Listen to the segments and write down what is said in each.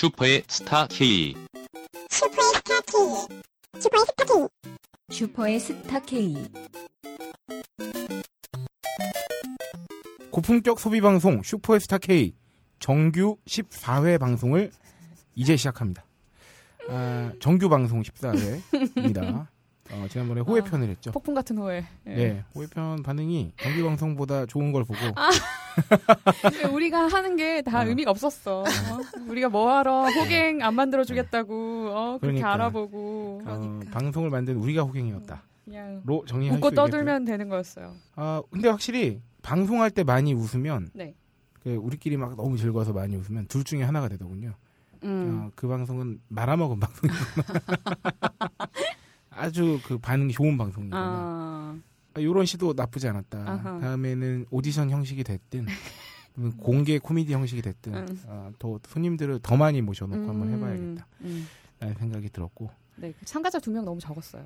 슈퍼의 스타 K. 슈퍼의 스타 K. 슈퍼의 스타 K. 슈퍼의 스타 K. 고품격 소비 방송 슈퍼스타 K 정규 14회 방송을 이제 시작합니다. 아, 정규 방송 14회입니다. 어, 지난번에 호외편을 했죠. 폭풍 같은 호외. 예. 네, 호외편 반응이 정규 방송보다 좋은 걸 보고 근데 우리가 하는 게다 어. 의미가 없었어. 어? 우리가 뭐하러 호갱 안 만들어 주겠다고 어, 그렇게 그러니까. 알아보고 어, 방송을 만든 우리가 호갱이었다. 그냥 로 정리할 웃고 수 떠들면 되는 거였어요. 아, 근데 확실히 방송할 때 많이 웃으면 네. 그 우리끼리 막 너무 즐거워서 많이 웃으면 둘 중에 하나가 되더군요. 음. 어, 그 방송은 말아먹은 방송이구나. 아주 그 반응이 좋은 방송이구나. 아. 이런 시도 나쁘지 않았다. 아하. 다음에는 오디션 형식이 됐든 공개 코미디 형식이 됐든 음. 어, 더 손님들을 더 많이 모셔놓고 한번 음. 해봐야겠다. 음. 라는 생각이 들었고 네. 참가자 두 명 너무 적었어요.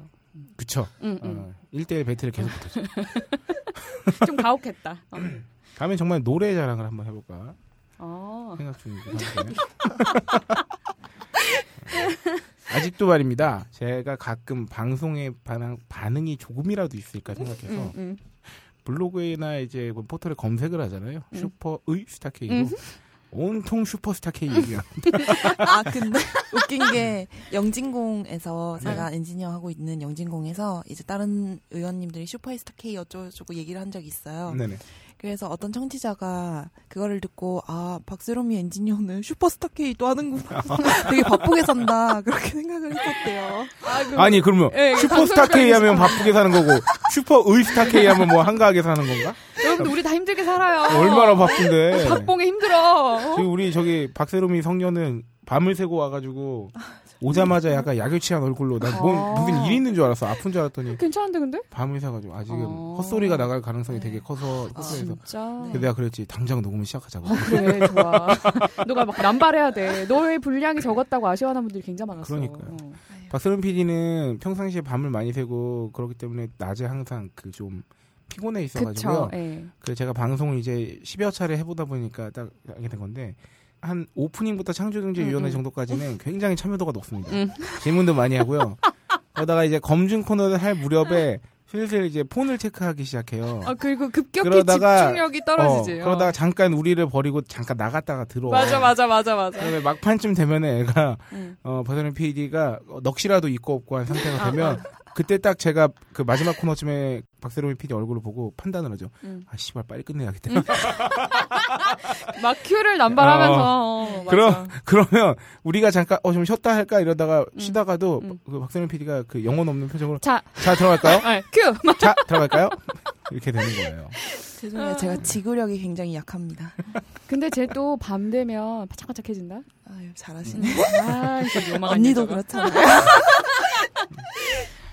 그쵸. 음, 음. 어, 1대1 배틀을 계속 붙었죠. 좀 가혹했다. 어. 다음에 정말 노래 자랑을 한번 해볼까 어. 생각 중이고 한데. 아직도 말입니다. 제가 가끔 방송에 반응, 반응이 조금이라도 있을까 생각해서 음, 음. 블로그나 이제 뭐 포털에 검색을 하잖아요. 음. 슈퍼의 스타 K로 음. 온통 슈퍼스타 K 얘기가. 아 근데 웃긴 게 영진공에서 네. 제가 엔지니어 하고 있는 영진공에서 이제 다른 위원님들이 슈퍼스타 K 어쩌고 저쩌고 얘기를 한 적이 있어요. 네네. 그래서 어떤 청취자가 그거를 듣고 아 박세롬이 엔지니어는 슈퍼스타 K 또 하는구나. 되게 바쁘게 산다 그렇게 생각을 했었대요. 아니 그러면 예, 슈퍼스타 K 하면 바쁘게 사는 거고 슈퍼 의 스타 K 하면 뭐 한가하게 사는 건가? 여러분들 우리 다 힘들게 살아요. 얼마나 바쁜데. 박봉에 힘들어. 어? 지금 우리 저기 박세롬이 성녀는 밤을 새고 와가지고 오자마자 약간 야결치한 얼굴로 난 뭔, 아. 무슨 일이 있는 줄 알았어 아픈 줄 알았더니 괜찮은데 근데? 밤을 새가지고 아 지금 어. 헛소리가 나갈 가능성이 되게 커서 아, 호소해서 진짜. 근데 내가 그랬지 당장 녹음을 시작하자고 그래 좋아. 너가 막 남발해야 돼. 너의 분량이 적었다고 아쉬워하는 분들이 굉장히 많았어. 그러니까요. 어. 박세롬 PD는 평상시에 밤을 많이 새고 그렇기 때문에 낮에 항상 그 좀 피곤해 있어가지고요. 그쵸. 예. 그 제가 방송을 이제 10여 차례 해보다 보니까 딱 알게 된 건데 한 오프닝부터 창조경제위원회 음, 음. 정도까지는 굉장히 참여도가 높습니다. 음. 질문도 많이 하고요. 그러다가 이제 검증 코너를 할 무렵에 슬슬 이제 폰을 체크하기 시작해요. 아 그리고 급격히 그러다가- 집중력이 떨어지지. 어, 그러다가 잠깐 우리를 버리고 잠깐 나갔다가 들어와. 맞아 맞아 맞아 맞아. 그다음에 막판쯤 되면은 애가 응. 어 버드는 PD가 넋이라도 있고 없고 한 상태가 아, 되면 그때 딱 제가 그 마지막 코너쯤에 박세롬이 PD 얼굴을 보고 판단을 하죠. 응. 아 씨발 빨리 끝내야겠다. 막 큐를 남발하면서. 어, 맞아. 그럼 그러면 우리가 잠깐 어 좀 쉬었다 할까 이러다가 음. 쉬다가도 음. 그 박세롬 PD가 그 영혼 없는 표정으로 자, 자 들어갈까요? 아, 큐. 자 들어갈까요? 이렇게 되는 거예요. 죄송해요. 제가 지구력이 굉장히 약합니다. 근데 쟤 또 밤 되면 바짝바짝해진다. 아유 잘하시네. 아, 진짜 요망한 언니도. 그렇잖아요.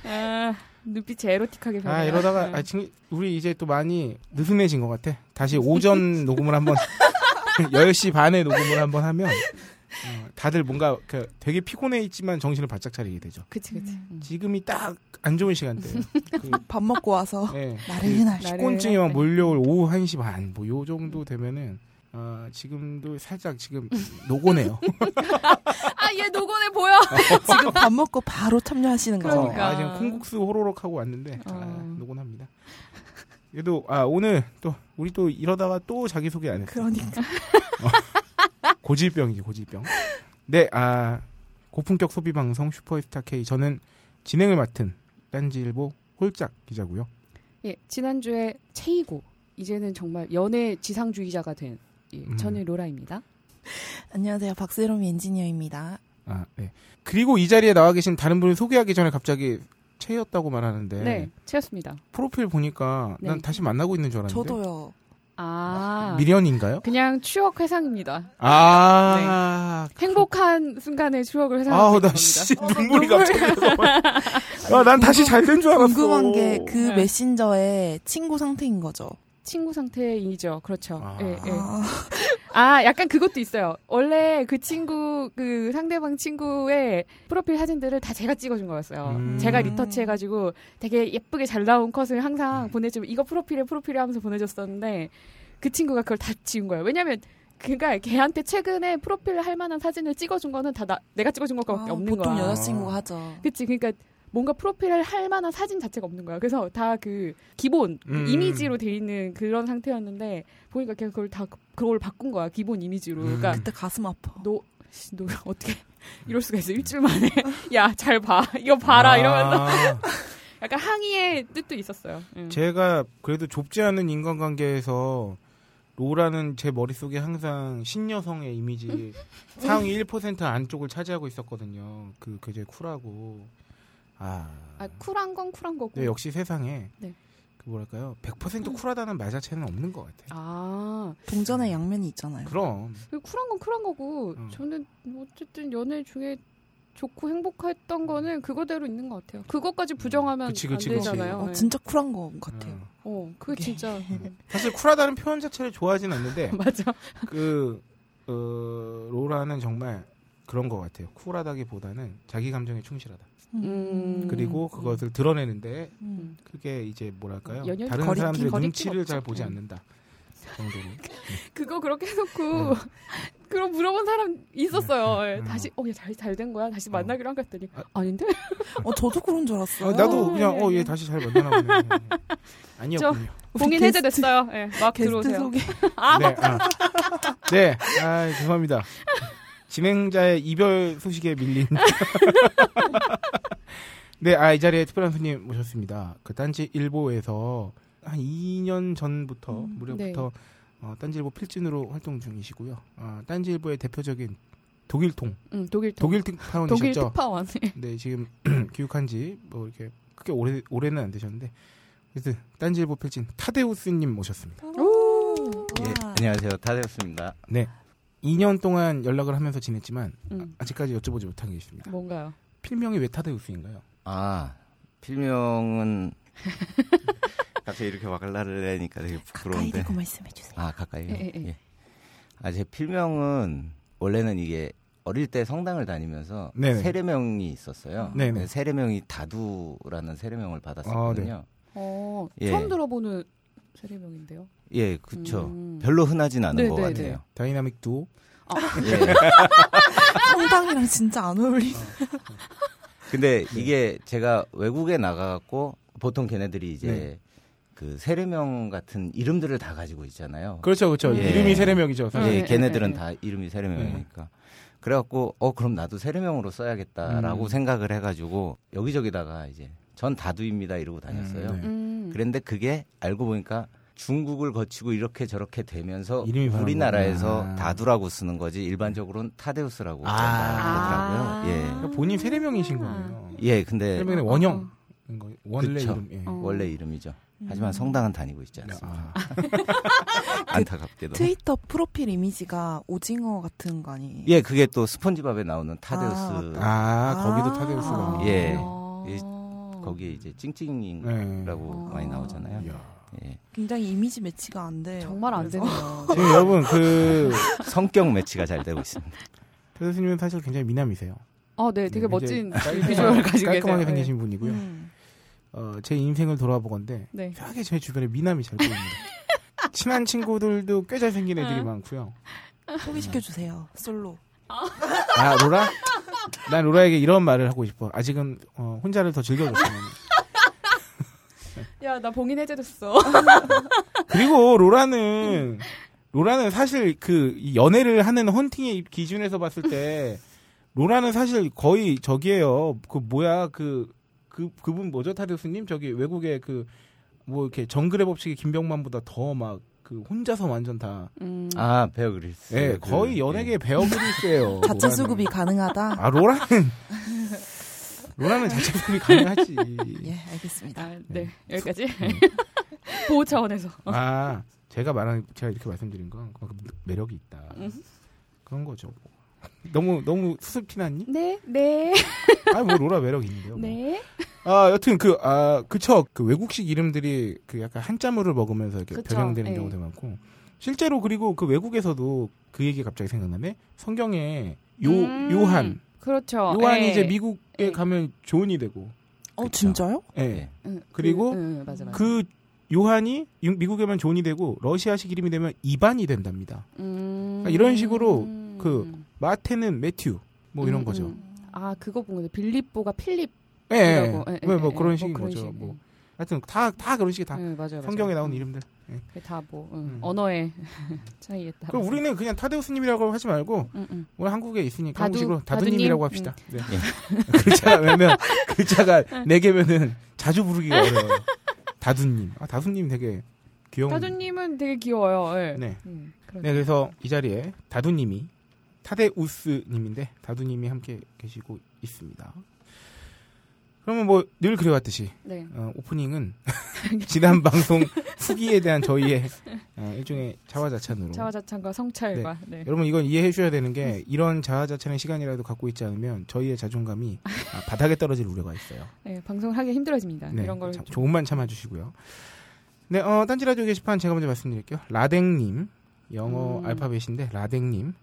아, 눈빛이 에로틱하게 변해. 아 이러다가 아, 지금 우리 이제 또 많이 느슨해진 것 같아. 다시 오전 녹음을 한번 10시 반에 녹음을 한번 하면 어, 다들 뭔가 그 되게 피곤해 있지만 정신을 바짝 차리게 되죠. 그치 그치. 음. 지금이 딱 안 좋은 시간대예요. 그, 밥 먹고 와서 예, 나른할 나- 식곤증이 막 네. 몰려올 오후 1시 반, 뭐 요 정도 되면은, 아, 지금도 살짝 지금 노곤해요. 아, 얘 노곤해 보여. 지금 밥 먹고 바로 참여하시는 거죠. 그러니까. 아, 지금 콩국수 호로록 하고 왔는데, 아, 어. 노곤합니다. 그래도, 아, 오늘 또, 우리 또 이러다가 또 자기 소개 안 했어. 그러니까 고질병이지, 고질병. 네, 아, 고품격 소비 방송 슈퍼스타 K. 저는 진행을 맡은 딴지일보 홀짝 기자고요 예, 지난주에 최이고 이제는 정말 연애 지상주의자가 된 예, 음. 저는 로라입니다. 안녕하세요. 박세롬이 엔지니어입니다. 아, 네. 그리고 이 자리에 나와 계신 다른 분을 소개하기 전에 갑자기 채였다고 말하는데, 네, 채였습니다. 프로필 보니까 난 네. 다시 만나고 있는 줄 알았는데. 저도요. 아, 미련인가요? 그냥 추억 회상입니다. 아, 행복한 순간의 추억을 회상하고 나 있는 씨, 겁니다. 눈물이 갑자기 나서. 아, 난 다시 잘 된 줄 알았어. 궁금한 게그 네. 메신저의 친구 상태인 거죠. 친구 상태이죠. 그렇죠. 아. 예, 예. 아, 아, 약간 그것도 있어요. 원래 그 친구, 그 상대방 친구의 프로필 사진들을 다 제가 찍어준 거였어요. 음. 제가 리터치 해가지고 되게 예쁘게 잘 나온 컷을 항상 보내주면 이거 프로필에 프로필에 하면서 보내줬었는데 그 친구가 그걸 다 지운 거예요. 왜냐면 그러니까 걔한테 최근에 프로필 할 만한 사진을 찍어준 거는 다 나, 내가 찍어준 것밖에 아, 없는 보통 거야. 여자친구가 하죠. 그치 그러니까 뭔가 프로필을 할 만한 사진 자체가 없는 거야. 그래서 다 그 기본 그 음. 이미지로 돼 있는 그런 상태였는데 보니까 걔가 그걸 다 그걸 바꾼 거야. 기본 이미지로. 그러니까 그때 가슴 아파. 너, 씨, 너 어떻게 이럴 수가 있어 일주일 만에 야 잘 봐 이거 봐라 이러면서 아, 약간 항의의 뜻도 있었어요. 응. 제가 그래도 좁지 않은 인간관계에서 로라는 제 머릿속에 항상 신여성의 이미지 상위 1% 안쪽을 차지하고 있었거든요. 그 그제 쿨하고 아, 아 쿨한 건 쿨한 거고. 네, 역시 세상에 네. 그 뭐랄까요 100% 쿨하다는 말 자체는 없는 것 같아요. 아 동전의 양면이 있잖아요. 그럼 그 쿨한 건 쿨한 거고 음. 저는 뭐 어쨌든 연애 중에 좋고 행복했던 거는 그거대로 있는 것 같아요. 그것까지 부정하면 그치, 그치, 안 그치. 되잖아요. 어, 네. 진짜 쿨한 거 같아요. 어. 어, 그게 그게. 진짜 음. 사실 쿨하다는 표현 자체를 좋아하진 않는데 맞아. 그 어, 로라는 정말 그런 것 같아요. 쿨하다기보다는 자기 감정에 충실하다. 음. 그리고 그것을 드러내는데 음. 그게 이제 뭐랄까요? 다른 거리낌, 사람들의 눈치를 잘 없죠. 보지 음. 않는다. 정도로. 그거 그렇게 해놓고 그럼 물어본 사람 있었어요. 예, 음. 다시 어얘잘잘 된 거야? 다시 어. 만나기로 한거 했더니 아 닌데? 어, 저도 그런 줄 알았어요. 아, 나도 어, 그냥 예, 어 예. 얘 다시 잘 만나나 보네. 아니었군요. 게스트- 해제됐어요. 예, 막 게스트 들어오세요. 소개. 아, 네, 아. 네, 아, 죄송합니다. 진행자의 이별 소식에 밀린. 네, 아, 이 자리에 특별한 손님 모셨습니다. 그 딴지 일보에서 한 2년 전부터, 음, 무려부터 어, 딴지일보 필진으로 활동 중이시고요. 어, 딴지일보의 대표적인 독일통, 음, 독일 독일 독일 특파원이셨죠? 특파원. 네, 지금 교육한 지 뭐 이렇게 크게 오래, 오래는 안 되셨는데, 그래서 딴지일보 필진 타데우스님 모셨습니다. 오. 예, 와. 안녕하세요. 타데였습니다. 네. 2년 동안 연락을 하면서 지냈지만 음, 아직까지 여쭤보지 못한 게 있습니다. 뭔가요? 필명이 왜 타데우스인가요? 아, 필명은 갑자기 이렇게 와글라를 내니까 되게 가까이 부끄러운데. 대고 말씀해 주세요. 아, 가까이요? 예, 예, 예. 예. 아, 제 필명은 원래는 이게 어릴 때 성당을 다니면서 네네. 세례명이 있었어요. 네네. 네, 세례명이 다두라는 세례명을 받았었거든요. 어, 예. 처음 들어보는 세례명인데요. 예, 그쵸. 음. 별로 흔하진 않은 네, 것 네, 같아요. 네. 다이나믹 두오. 예. 성당이랑 진짜 안 어울리. 근데 네. 이게 제가 외국에 나가갖고 보통 걔네들이 이제 네. 그 세례명 같은 이름들을 다 가지고 있잖아요. 그렇죠, 그렇죠. 예. 이름이 세례명이죠. 사실. 예, 네, 걔네들은 네, 다 이름이 세례명이니까. 그래갖고 어 그럼 나도 세례명으로 써야겠다라고 음. 생각을 해가지고 여기저기다가 이제 전 다두입니다 이러고 다녔어요. 음, 네. 음. 그런데 그게 알고 보니까 중국을 거치고 이렇게 저렇게 되면서 우리나라에서 거구나. 다두라고 쓰는 거지 일반적으로는 타데우스라고 아. 하더라고요. 예. 그러니까 본인 세례명이신 거예요. 예, 근데 세례명의 어, 원형. 거 원래 그쵸. 이름. 예. 어. 원래 이름이죠. 음. 하지만 성당은 다니고 있지 않습니다. 아, 안타깝게도. 트위터 프로필 이미지가 오징어 같은 거 아니에요? 예, 그게 또 스폰지밥에 나오는 타데우스. 아, 거기도 아. 타데우스가. 예. 아. 이- 거기에 이제 찡찡이라고 네. 많이 나오잖아요. 이야. 예. 굉장히 이미지 매치가 안 돼요. 정말 안. 되네요. 지금 여러분 그 성격 매치가 잘 되고 있습니다. 타데우스님은 사실 굉장히 미남이세요. 아, 네, 되게 네, 멋진 비주얼을 가지고 계세요. 깔끔하게 네. 생기신 분이고요. 음. 어, 제 인생을 돌아보건데 네. 이상하게 제 주변에 미남이 잘 보입니다. 친한 친구들도 꽤 잘생긴 애들이 응. 많고요. 소개시켜 주세요. 솔로. 아 로라? 난 로라에게 이런 말을 하고 싶어. 아직은 어, 혼자를 더 즐겨줬으면. 야, 나 봉인 해제됐어. 그리고 로라는 로라는 사실 그이 연애를 하는 헌팅의 기준에서 봤을 때 로라는 사실 거의 저기예요. 그 뭐야 그 그 그, 분 뭐죠 타데우스님 저기 외국의 그 뭐 이렇게 정글의 법칙의 김병만보다 더 막 그 혼자서 완전 다 음. 아, 베어 그릴스. 예, 거의 연애계 베어 그릴스예요. 자체 수급이 가능하다. 아 로라는 로라는 자체 수급이 가능하지. 예, 알겠습니다. 아, 네, 여기까지. 보호 차원에서. 아 제가 말한 제가 이렇게 말씀드린 건 매력이 있다. 음. 그런 거죠. 너무 너무 수습 티났니? 네, 네, 아뭐 로라 매력 있는데요. 뭐. 네. 아 여튼 그아 그쵸 그 외국식 이름들이 그 약간 한자물을 먹으면서 이렇게 그쵸, 변형되는 예. 경우도 많고 실제로 그리고 그 외국에서도 그 얘기 갑자기 생각나네. 성경에 요 음, 요한 그렇죠. 요한이 예. 이제 미국에 예. 가면 존이 되고 어, 그쵸. 진짜요? 예. 예. 응, 그리고 그, 응, 맞아, 맞아. 그 요한이 유- 미국에만 존이 되고 러시아식 이름이 되면 이반이 된답니다. 음. 그러니까 이런 식으로 음. 그 마태는 매튜 뭐 이런 음, 거죠. 음. 아 그거 본 거죠. 빌립보가 필립. 예, 예. 이라고. 예, 뭐, 그런 예. 식인 뭐 그런 거죠. 식. 뭐 하여튼 다 다 그런 식이 다 네, 맞아요. 성경에. 나온 음. 이름들. 예. 다 뭐 음. 언어의 차이에 따라. 그럼 우리는 그냥 타데우스님이라고 하지 말고 음, 음. 오늘 한국에 있으니까 다두, 다두님? 다두님이라고 합시다. 음. 네. 글자가 왜냐면 글자가 네 개면은 자주 부르기가 어려워요. 다두님. 아 다두님 되게 귀여운. 다두님은 되게 귀여워요. 예. 네. 음, 네, 그래서 이 자리에 다두님이 타데우스님인데 다두님이 함께 계시고 있습니다. 그러면 뭐 늘 그래왔듯이 네. 어, 오프닝은 지난 방송 후기에 대한 저희의 어, 일종의 자화자찬으로 자화자찬과 성찰과. 네. 여러분 이건 이해해 주셔야 되는 게 이런 자화자찬의 시간이라도 갖고 있지 않으면 저희의 자존감이 아, 바닥에 떨어질 우려가 있어요. 네, 방송을 하기 힘들어집니다. 네, 이런 걸 조금만 참아주시고요. 네, 어, 딴지라디오 게시판 제가 먼저 말씀드릴게요. 라댕님, 영어 음. 알파벳인데 라댕님,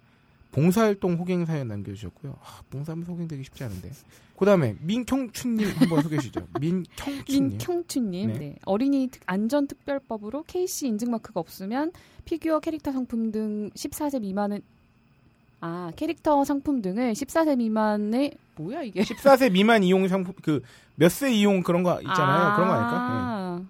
봉사활동 호갱 사연 남겨주셨고요. 아, 봉사하면서 호갱 되기 쉽지 않은데. 그 다음에 민경춘님 한번 소개해 주시죠. 민경춘님. 민경춘님, 네. 네. 어린이 특- 안전특별법으로 KC 인증 마크가 없으면 피규어 캐릭터 상품 등 14세 미만은 아 캐릭터 상품 등을 14세 미만의 뭐야 이게 14세 미만 이용 상품 그 몇 세 이용 그런 거 있잖아요. 그런 거 아닐까? 아,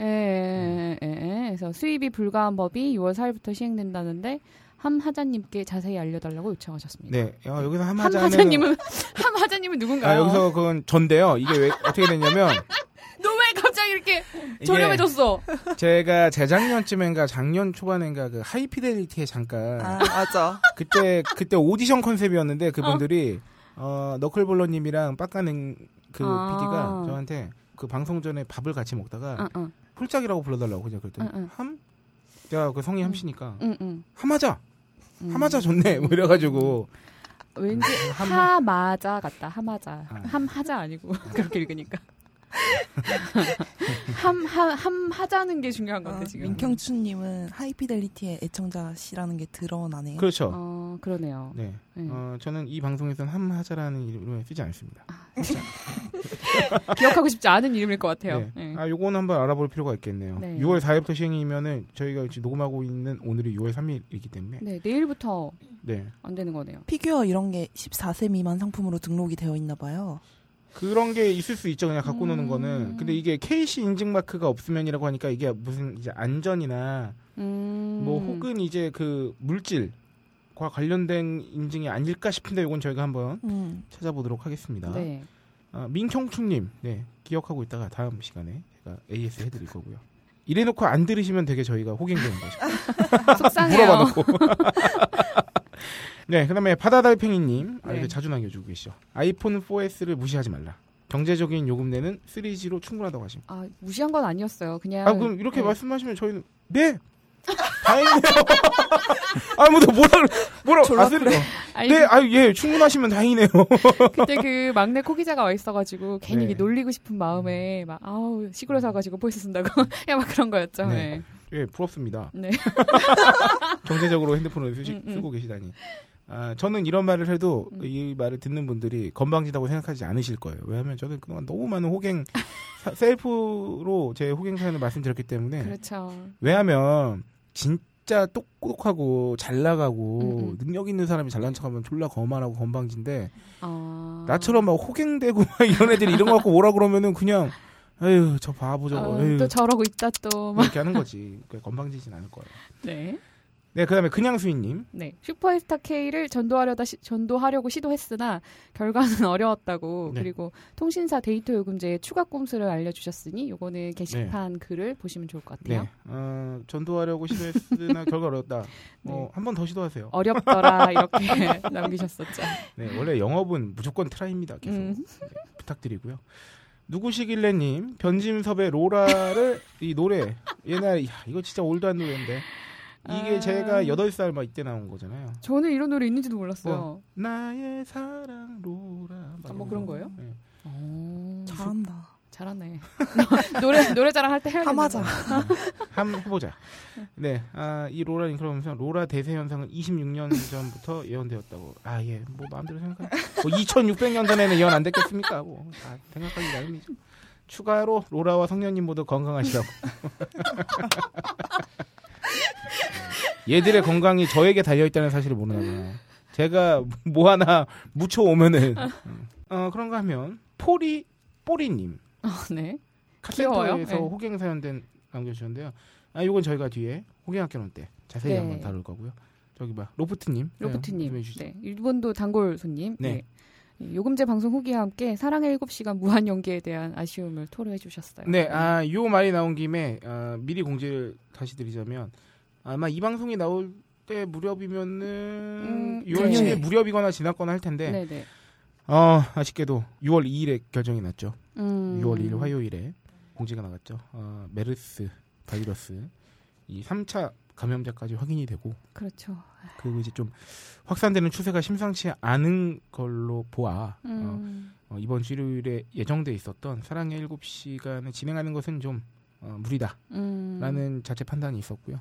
예, 예, 예, 예. 그래서 수입이 불가한 법이 6월 4일부터 시행된다는데 함 하자님께 자세히 알려달라고 요청하셨습니다. 네. 네. 어, 여기서 함 함하자는 하자님은 함 하자님은 누군가요? 아, 여기서 그건 전데요. 이게 왜 어떻게 됐냐면 너 왜 갑자기 이렇게 저렴해졌어? 제가 재작년쯤인가 작년 초반인가 그 하이피델리티에 잠깐 아, 맞아. 그때 그때 오디션 컨셉이었는데 그분들이 어, 너클볼러님이랑 빡가는 그 아. PD가 저한테 그 방송 전에 밥을 같이 먹다가 응, 응, 홀짝이라고 불러달라고 그냥 그랬더니. 함 내가 그 성이 함씨니까 응, 응. 함하자 음. 함하자 좋네 뭐 이래가지고 왠지 함- 하마자 같다. 하마자. 아. 함하자 아니고 그렇게 읽으니까. 함함 함하자는 게 중요한 것 같아 아, 지금. 민경춘님은 하이피델리티의 애청자시라는 게 드러나네요. 그렇죠. 어 그러네요. 네. 네. 어, 저는 이 방송에서는 함 하자라는 이름을 쓰지 않습니다. 기억하고 싶지 않은 이름일 것 같아요. 네. 네. 아, 요거는 한번 알아볼 필요가 있겠네요. 네. 6월 4일부터 시행이면은 저희가 지금 녹음하고 있는 오늘이 6월 3일이기 때문에 네, 내일부터 네. 안 되는 거네요. 피규어 이런 게 14세 미만 상품으로 등록이 되어 있나 봐요. 그런 게 있을 수 있죠. 그냥 갖고 노는 음. 거는. 근데 이게 KC 인증 마크가 없으면이라고 하니까 이게 무슨 이제 안전이나 음. 뭐 혹은 이제 그 물질과 관련된 인증이 아닐까 싶은데 이건 저희가 한번 음. 찾아보도록 하겠습니다. 네. 아, 민경충님, 네 기억하고 있다가 다음 시간에 제가 AS 해드릴 거고요. 이래놓고 안 들으시면 되게 저희가 호갱되는 거죠. 속상해요. 물어봐놓고. 네, 그다음에 바다달팽이님 아, 네. 이렇게 자주 남겨주고 계시죠. 아이폰 4S를 무시하지 말라. 경제적인 요금 내는 3G로 충분하다고 하십니다. 아 무시한 건 아니었어요. 그냥. 아 그럼 이렇게 네. 말씀하시면 저희는 네 다행이네요. 아 뭐라 뭐라 아. 아니, 네, 아예 충분하시면 다행이네요. 그때 그 막내 코 기자가 와 있어가지고 괜히 네. 놀리고 싶은 마음에 막 아우 시골에 사가지고 포이스 쓴다고 그냥 막 그런 거였죠. 네. 네. 예, 부럽습니다. 네. 경제적으로 핸드폰을 쓰시, 음, 음. 쓰고 계시다니. 아, 저는 이런 말을 해도 음. 이 말을 듣는 분들이 건방지다고 생각하지 않으실 거예요. 왜냐하면 저는 그동안 너무 많은 호갱 사- 셀프로 제 호갱 사연을 말씀드렸기 때문에 그렇죠. 왜냐하면 진짜 똑똑하고 잘 나가고 음, 음. 능력 있는 사람이 잘난 척하면 졸라 거만하고 건방진데 아. 나처럼 막 호갱되고 막 이런 애들이 이런 거 갖고 뭐라 그러면은 그냥 에휴 저 바보 저거 어, 또 저러고 있다 또. 막. 이렇게 하는 거지 그러니까 건방지진 않을 거예요. 네. 네 그다음에 그냥 수인님 네. 슈퍼스타 K를 전도하려다 시, 전도하려고 시도했으나 결과는 어려웠다고 네. 그리고 통신사 데이터 요금제의 추가 꼼수를 알려주셨으니 요거는 게시판 글을 보시면 좋을 것 같아요. 네 어, 전도하려고 시도했으나 결과 어렵다. 어, 한 번 더 시도하세요. 어렵더라 이렇게 남기셨었죠. 네 원래 영업은 무조건 try입니다. 계속 음. 네, 부탁드리고요. 누구시길래님 변진섭의 로라를 이 노래 옛날 야 이거 진짜 old한 노래인데 이게 아. 제가 8살 막 이때 나온 거잖아요. 저는 이런 노래 있는지도 몰랐어요. 나의 사랑 로라 막 아, 뭐 그런 거. 거예요? 네. 오, 잘한다. 잘하네. 노래 노래 자랑 할 때 해야 하마자. 한번 해보자. 네, 아, 이 로라는 그러면서 로라 대세 현상은 26년 전부터 예언되었다고. 아, 예, 뭐 마음대로 생각하. 뭐 2,600년 전에는 예언 안 됐겠습니까? 뭐, 다 생각하기 나름이죠. 추가로 로라와 성년님 모두 건강하시라고. 얘들의 건강이 저에게 달려 있다는 사실을 모르나 봐요. 제가 뭐 하나 묻혀 오면은 어 그런가 하면 포리 뽀리님 어, 네. 카센터에서 네. 호갱 사연된 남겨주셨는데요. 아 이건 저희가 뒤에 호갱 학교론 때 자세히 네. 한번 다룰 거고요. 저기 봐 로프트님 네, 로프트님. 주시죠. 네. 일본도 단골 손님. 네. 네. 요금제 방송 후기와 함께 사랑의 7시간 무한 연기에 대한 아쉬움을 토로해 주셨어요. 네, 아, 요 말이 나온 김에 아, 미리 공지를 다시 드리자면 아마 이 방송이 나올 때 무렵이면은 음, 6월 금요일. 7일 무렵이거나 지났거나 할 텐데 네, 네. 어, 아쉽게도 6월 2일에 결정이 났죠. 음. 6월 2일 화요일에 공지가 나갔죠. 어, 메르스 바이러스 이 3차 감염자까지 확인이 되고 그렇죠. 그리고 이제 좀 확산되는 추세가 심상치 않은 걸로 보아 어, 음. 어, 이번 주 일요일에 예정돼 있었던 사랑의 7시간을 진행하는 것은 좀 어, 무리다. 음. 라는 자체 판단이 있었고요.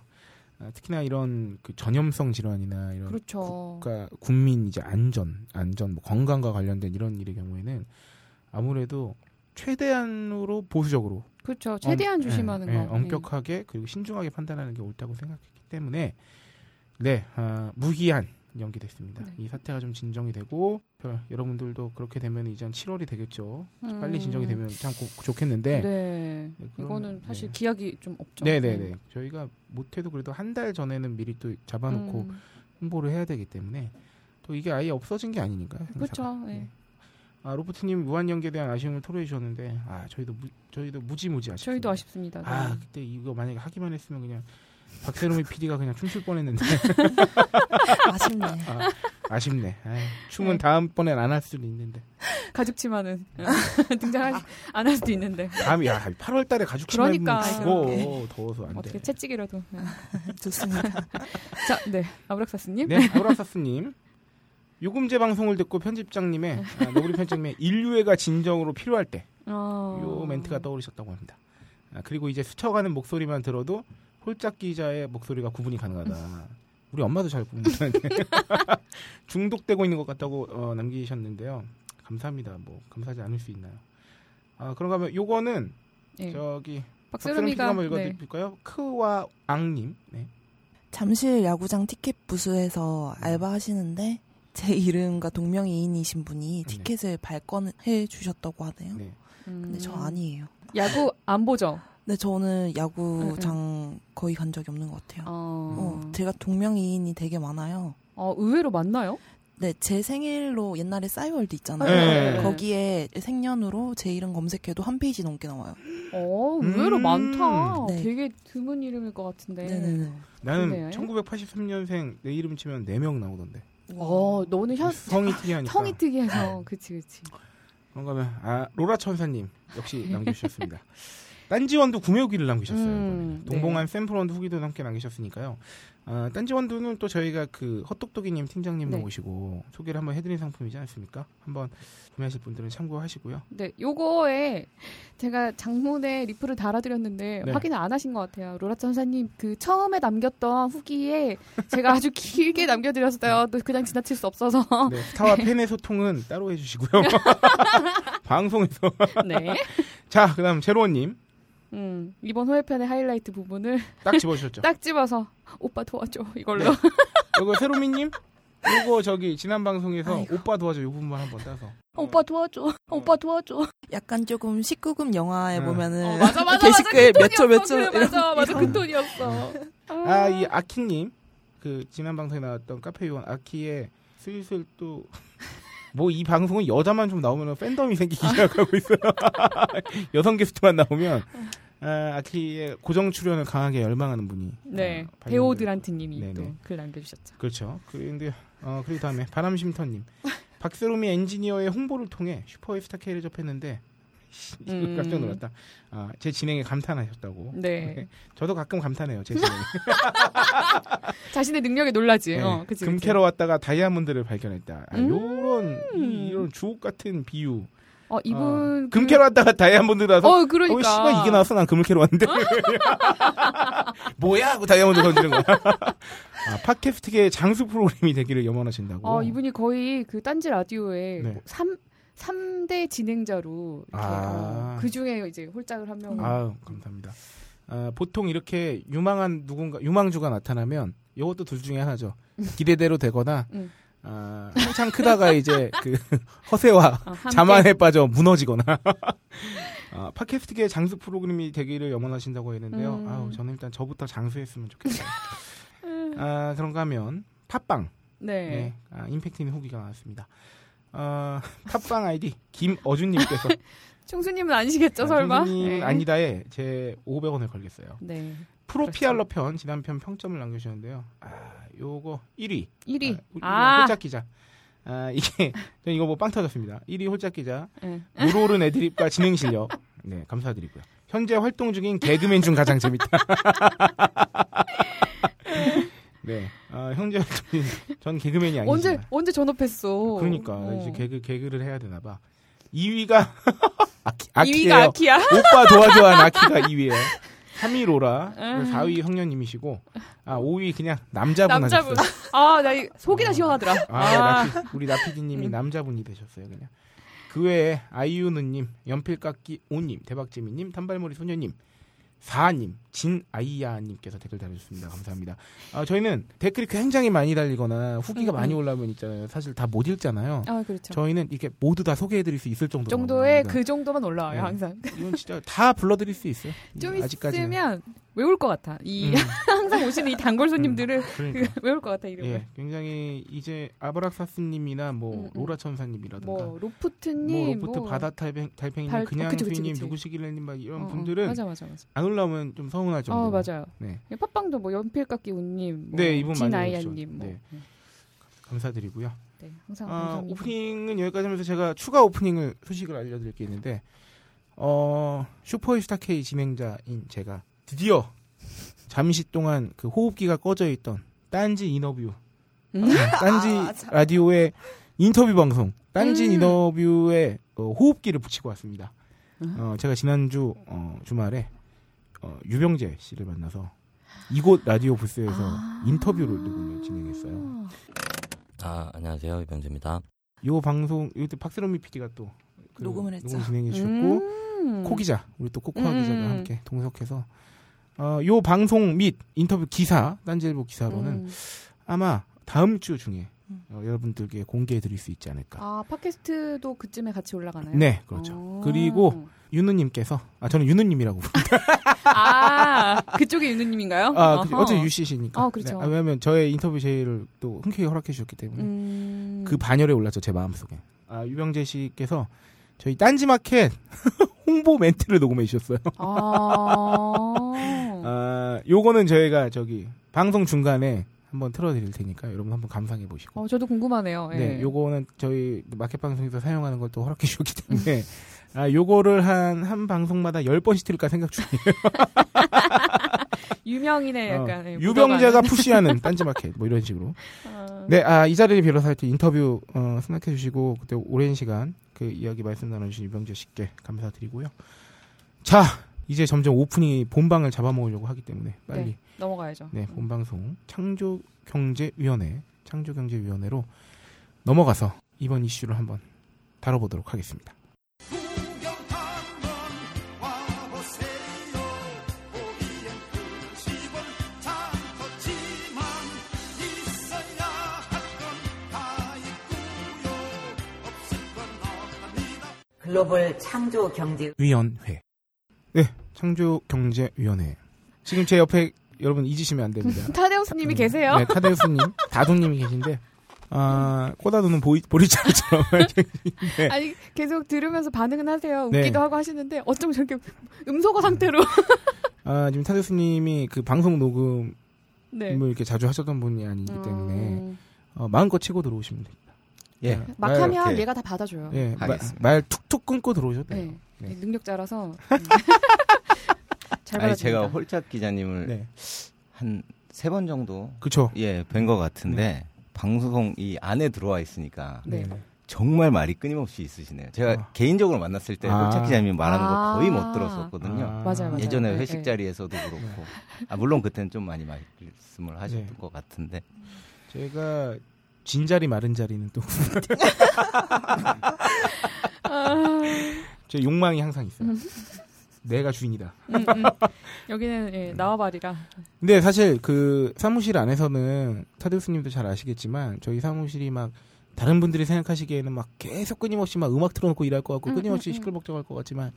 아, 특히나 이런 그 전염성 질환이나 이런 그렇죠. 국가 국민 이제 안전, 안전 뭐 건강과 관련된 이런 일의 경우에는 아무래도 최대한으로 보수적으로 그렇죠. 최대한 엄- 조심하는 예, 거. 예, 엄격하게 그리고 신중하게 판단하는 게 옳다고 생각했기 때문에 네 아, 무기한 연기됐습니다. 네. 이 사태가 좀 진정이 되고 별- 여러분들도 그렇게 되면 이제 한 7월이 되겠죠. 빨리 진정이 되면 참 고- 좋겠는데 음. 네. 네, 이거는 사실 네. 기약이 좀 없죠. 네네네. 저희가 못해도 그래도 한 달 전에는 미리 또 잡아놓고 음. 홍보를 해야 되기 때문에 또 이게 아예 없어진 게 아니니까요. 그렇죠. 네. 네. 아 로버트님 무한 연기에 대한 아쉬움을 토로해 주셨는데 아 저희도 무, 저희도 무지무지 아쉽습니다. 저희도 아쉽습니다. 네. 아 그때 이거 만약에 하기만 했으면 그냥 박세롬이 PD가 그냥 춤출 뻔했는데 아쉽네. 아, 아쉽네. 아이, 춤은 네. 다음번엔 안 할 수도 있는데 가죽 치마는 등장 안할 수도 있는데 다음 야 8월달에 가죽 치마 그러니까. 죽어 더워서 안 어떻게 돼. 채찍이라도. 좋습니다. 자, 네. 아브락사스님. 네, 아브라사스님. 요금제 방송을 듣고 편집장님의 아, 너구리 편집장님의 인류애가 진정으로 필요할 때요 어... 멘트가 떠오르셨다고 합니다. 아, 그리고 이제 스쳐가는 목소리만 들어도 홀짝 기자의 목소리가 구분이 가능하다. 우리 엄마도 잘 구분하는데 중독되고 있는 것 같다고 어, 남기셨는데요. 감사합니다. 뭐 감사하지 않을 수 있나요? 아 그런가 하면 요거는 네. 저기 박세롬 박세롬이가 한번 네. 읽어드릴까요? 크와 앙님. 네. 잠실 야구장 티켓 부스에서 알바하시는데 제 이름과 동명이인이신 분이 네. 티켓을 발권해 주셨다고 하네요. 네. 음... 근데 저 아니에요. 야구 안 보죠. 근데 저는 야구장 거의 간 적이 없는 것 같아요. 어... 어, 제가 동명이인이 되게 많아요. 어, 의외로 많나요? 네, 제 생일로 옛날에 싸이월드 있잖아요. 네. 거기에 생년으로 제 이름 검색해도 한 페이지 넘게 나와요. 어, 의외로 음. 많다. 네. 되게 드문 이름일 것 같은데. 네네네. 나는 그러네요. 1983년생 내 이름 치면 4명 나오던데. 어, 너는 현 성이 특이하니까. 성이 특이해서 그치 그치. 그런가 하면 아 로라 천사님 역시 남겨주셨습니다. 딴지 원두 구매 후기를 남기셨어요. 음, 이번에. 동봉한 샘플 원두 후기도 함께 남기셨으니까요. 아, 딴지원도는 또 저희가 그 헛똑똑이님 팀장님 네. 모시고 소개를 한번 해드린 상품이지 않습니까? 한번 구매하실 분들은 참고하시고요. 네, 요거에 제가 장문에 리플을 달아드렸는데 네. 확인을 안 하신 것 같아요. 로라 천사님 그 처음에 남겼던 후기에 제가 아주 길게 남겨드렸어요. 또 그냥 지나칠 수 없어서. 네, 스타와 팬의 소통은 따로 해주시고요. 방송에서. 네. 자, 그다음 제로원님 음, 이번 호회편의 하이라이트 부분을 딱 집어주셨죠. 딱 집어서 오빠 도와줘 이걸로. 네. 이거 세로미님, 이거 저기 지난 방송에서 아이고. 오빠 도와줘 요 부분만 한번 따서. 오빠 도와줘. 오빠 도와줘. 약간 조금 19금 영화에 음. 보면은 어, 맞아 맞아 게시글 맞아. 몇초몇초 그래, 맞아 맞아 그 톤이었어. 아, 이 아키님, 그, 지난 방송에 나왔던 카페 요원 아키의 슬슬 또, 뭐 이 방송은 여자만 좀 나오면 팬덤이 생기기 시작하고 있어요. 여성 게스트만 나오면, 아, 아키의 고정 출연을 강하게 열망하는 분이. 네, 어, 발견되고. 배우들한테님이 네네. 또글 남겨주셨죠. 그렇죠. 그런데, 어, 그리고 다음에 바람쉼터님. 박세롬이 엔지니어의 홍보를 통해 슈퍼의 스타 K를 접했는데, 음. 깜짝 놀랐다. 아, 제 진행에 감탄하셨다고. 네, 저도 가끔 감탄해요, 제 진행에. 자신의 능력에 놀라지. 네, 어, 그치, 금 그치. 왔다가 다이아몬드를 발견했다. 아, 음. 요런 이, 이런 주옥 같은 비유. 어, 이분 어, 그- 금 캐러 왔다가 다이아몬드 나서 어, 어, 그러니까. 씨발 이게 나왔어 난 금을 캐러 왔는데. 뭐야? 하고 다이아몬드 던지는 거야. 아, 팟캐스트계의 장수 프로그램이 되기를 염원하신다고. 어, 이분이 거의 그 딴지 라디오의 네. 뭐삼 3대 진행자로 이렇게 아. 어, 그 중에 이제 홀짝을 한 명. 아유, 감사합니다. 아, 보통 이렇게 유망한 누군가 유망주가 나타나면 이것도 둘 중에 하나죠. 기대대로 되거나 음. 아, 한창 크다가 이제 그 허세와 어. 자만에 빠져 무너지거나. 아, 팟캐스트계 장수 프로그램이 되기를 염원하신다고 했는데요. 음. 아우 저는 일단 저부터 장수했으면 좋겠어요. 아, 그런가 하면 팟빵 네. 네. 아, 임팩트 있는 후기가 나왔습니다. 어, 팟빵 아이디 김어준님께서 총수님은 아니시겠죠, 설마? 님 네. 아니다에 제 500원을 걸겠어요. 네. 프로피알러 편 지난 편 평점을 남겨주셨는데요. 아, 요거 1위. 1위. 아, 아, 홀짝 기자. 아, 이게 저 이거 뭐 빵 터졌습니다. 1위 홀짝 기자. 네. 물오른 애드립과 진행 실력. 네, 감사드리고요. 현재 활동 중인 개그맨 중 가장 재밌다. 네, 아, 현재 활동 중인 전 개그맨이 아니지만. 언제 언제 전업했어? 그러니까 어. 이제 개그 개그를 해야 되나 봐. 2위가 아키, 아키예요. 2위가 아키야. 오빠 도와줘한 아키가 2위예요. 3위 로라, 음. 4위 형녀님이시고, 아 5위 그냥 남자분 남자분. 하셨어요. 아, 나 이- 속이나 시원하더라. 아, 아, 나피, 우리 나피디님이 음. 남자분이 되셨어요 그냥. 그 외에 아이유느님, 연필깎이 오님, 대박재미님, 단발머리 소녀님, 사님, 진아이야님께서 댓글 달아주셨습니다. 감사합니다. 아, 저희는 댓글이 굉장히 많이 달리거나 후기가 음, 많이 음. 올라오면 있잖아요. 사실 다 못 읽잖아요. 아, 그렇죠. 저희는 이렇게 모두 다 소개해드릴 수 있을 정도로 정도의 그 정도만 올라와요, 네. 항상. 이건 진짜 다 불러드릴 수 있어요. 좀 아직까지는. 있으면 외울 것 같아. 이 음, 항상 오시는 이 단골 손님들을 그러니까. 그, 외울 것 같아 이름을. 예, 굉장히 이제 아브락사스님이나 뭐 음, 음. 로라 천사님이라든가 뭐 뭐, 로프트님, 로프트 뭐 바다 달팽, 달팽이님, 달- 어, 그냥 그치, 그치, 수인님, 그치. 누구시길래님 막 이런 어, 어, 분들은 맞아 맞아 맞아. 안 올라오면 좀 서 운할 정도로. 어 맞아요. 네, 팟빵도 뭐 연필깎이 운님, 뭐 네, 이분 많이 진아이야님, 뭐. 네. 감사드리고요. 네, 항상 아, 감사합니다. 오프닝은 여기까지 하면서 제가 추가 오프닝을 소식을 알려드릴 게 있는데 어, 슈퍼스타 K 진행자인 제가 드디어 잠시 동안 그 호흡기가 꺼져 있던 딴지 인터뷰 음? 딴지 아, 참. 라디오의 인터뷰 방송 딴지 음. 인터뷰에 어, 호흡기를 붙이고 왔습니다. 음. 어, 제가 지난주 어, 주말에 어, 유병재 씨를 만나서 이곳 라디오 부스에서 아. 인터뷰를 녹음을 진행했어요. 아, 안녕하세요. 이병재입니다. 요 방송 이때 박세롬이 PD가 또 그 녹음을 했죠. 녹음 진행해 주셨고 음. 코 기자 우리 또 코코아 음. 기자가 함께 동석해서 어, 요 방송 및 인터뷰 기사 딴지일보 기사로는 음. 아마 다음 주 중에 음. 어, 여러분들께 공개해 드릴 수 있지 않을까. 아 팟캐스트도 그쯤에 같이 올라가나요? 네, 그렇죠. 어. 그리고 윤우님께서 아 저는 윤우님이라고 부릅니다. 아 그쪽이 윤우님인가요? 아 그. 어제 유씨시니까. 아, 그렇죠. 아, 왜냐하면 저의 인터뷰 제의를 또 흔쾌히 허락해 주셨기 때문에 음. 그 반열에 올랐죠 제 마음 속에. 아 유병재 씨께서 저희 딴지마켓 홍보 멘트를 녹음해 주셨어요. 아. 아 요거는 저희가 저기 방송 중간에 한번 틀어드릴 테니까 여러분 한번 감상해 보시고. 어, 저도 궁금하네요. 예. 네, 요거는 저희 마켓 방송에서 사용하는 걸 또 허락해 주셨기 때문에 아 요거를 한 한 방송마다 10번씩 틀까 생각 중이에요. 유명인의 어, 약간 예, 유병재가. 푸시하는 딴지마켓 뭐 이런 식으로. 어. 네, 아, 이 자리를 빌어서 하여튼 인터뷰 어, 승낙해 주시고 그때 오랜 시간 그 이야기 말씀 나눠주신 유병재 씨께 감사드리고요. 자, 이제 점점 오프닝이 본방을 잡아먹으려고 하기 때문에 빨리 네, 넘어가야죠. 네, 본방송 창조경제위원회 창조경제위원회로 넘어가서 이번 이슈를 한번 다뤄보도록 하겠습니다. 글로벌 창조 경제 위원회. 네, 창조 경제 위원회. 지금 제 옆에 여러분 잊으시면 안 됩니다. 타데우스님이 계세요? 네, 타데우스님, 다도님이 계신데, 아, 꼬다도는 보이, 보리차처럼. 네. 아니 계속 들으면서 반응은 하세요. 네. 웃기도 하고 하시는데 어쩜 저렇게 음소거 상태로. 아, 지금 타데우스님이 그 방송 녹음을 네. 이렇게 자주 하셨던 분이 아니기 때문에, 음, 어, 마음껏 치고 들어오시면 됩니다. 예. 네, 막 말- 하면 이렇게. 얘가 다 받아줘요. 예, 마-. 말 툭툭 끊고 들어오셔도 돼요. 네. 네. 능력자라서. 음. 잘 아니 받아줍니다. 제가 홀짝 기자님을 네. 한세 번 정도 그쵸. 예 뵌 것 같은데 방송 이 안에 들어와 있으니까 네. 네. 정말 말이 끊임없이 있으시네요. 제가 아. 개인적으로 만났을 때 아. 홀짝 기자님이 말하는 아. 거 거의 못 들었었거든요. 아. 맞아요, 맞아요. 예전에 네, 회식 네. 자리에서도 그렇고 아, 물론 그때는 좀 많이 말씀을 하셨던 네. 것 같은데 제가 진 자리 마른 자리는 또 아, 제 욕망이 항상 있어요. 내가 주인이다. 음, 음. 여기는 예, 나와바리라. 근데 사실 그 사무실 안에서는 타데우스님도 잘 아시겠지만 저희 사무실이 막 다른 분들이 생각하시기에는 막 계속 끊임없이 막 음악 틀어놓고 일할 것 같고 음, 끊임없이 음, 음. 시끌벅적할 것 같지만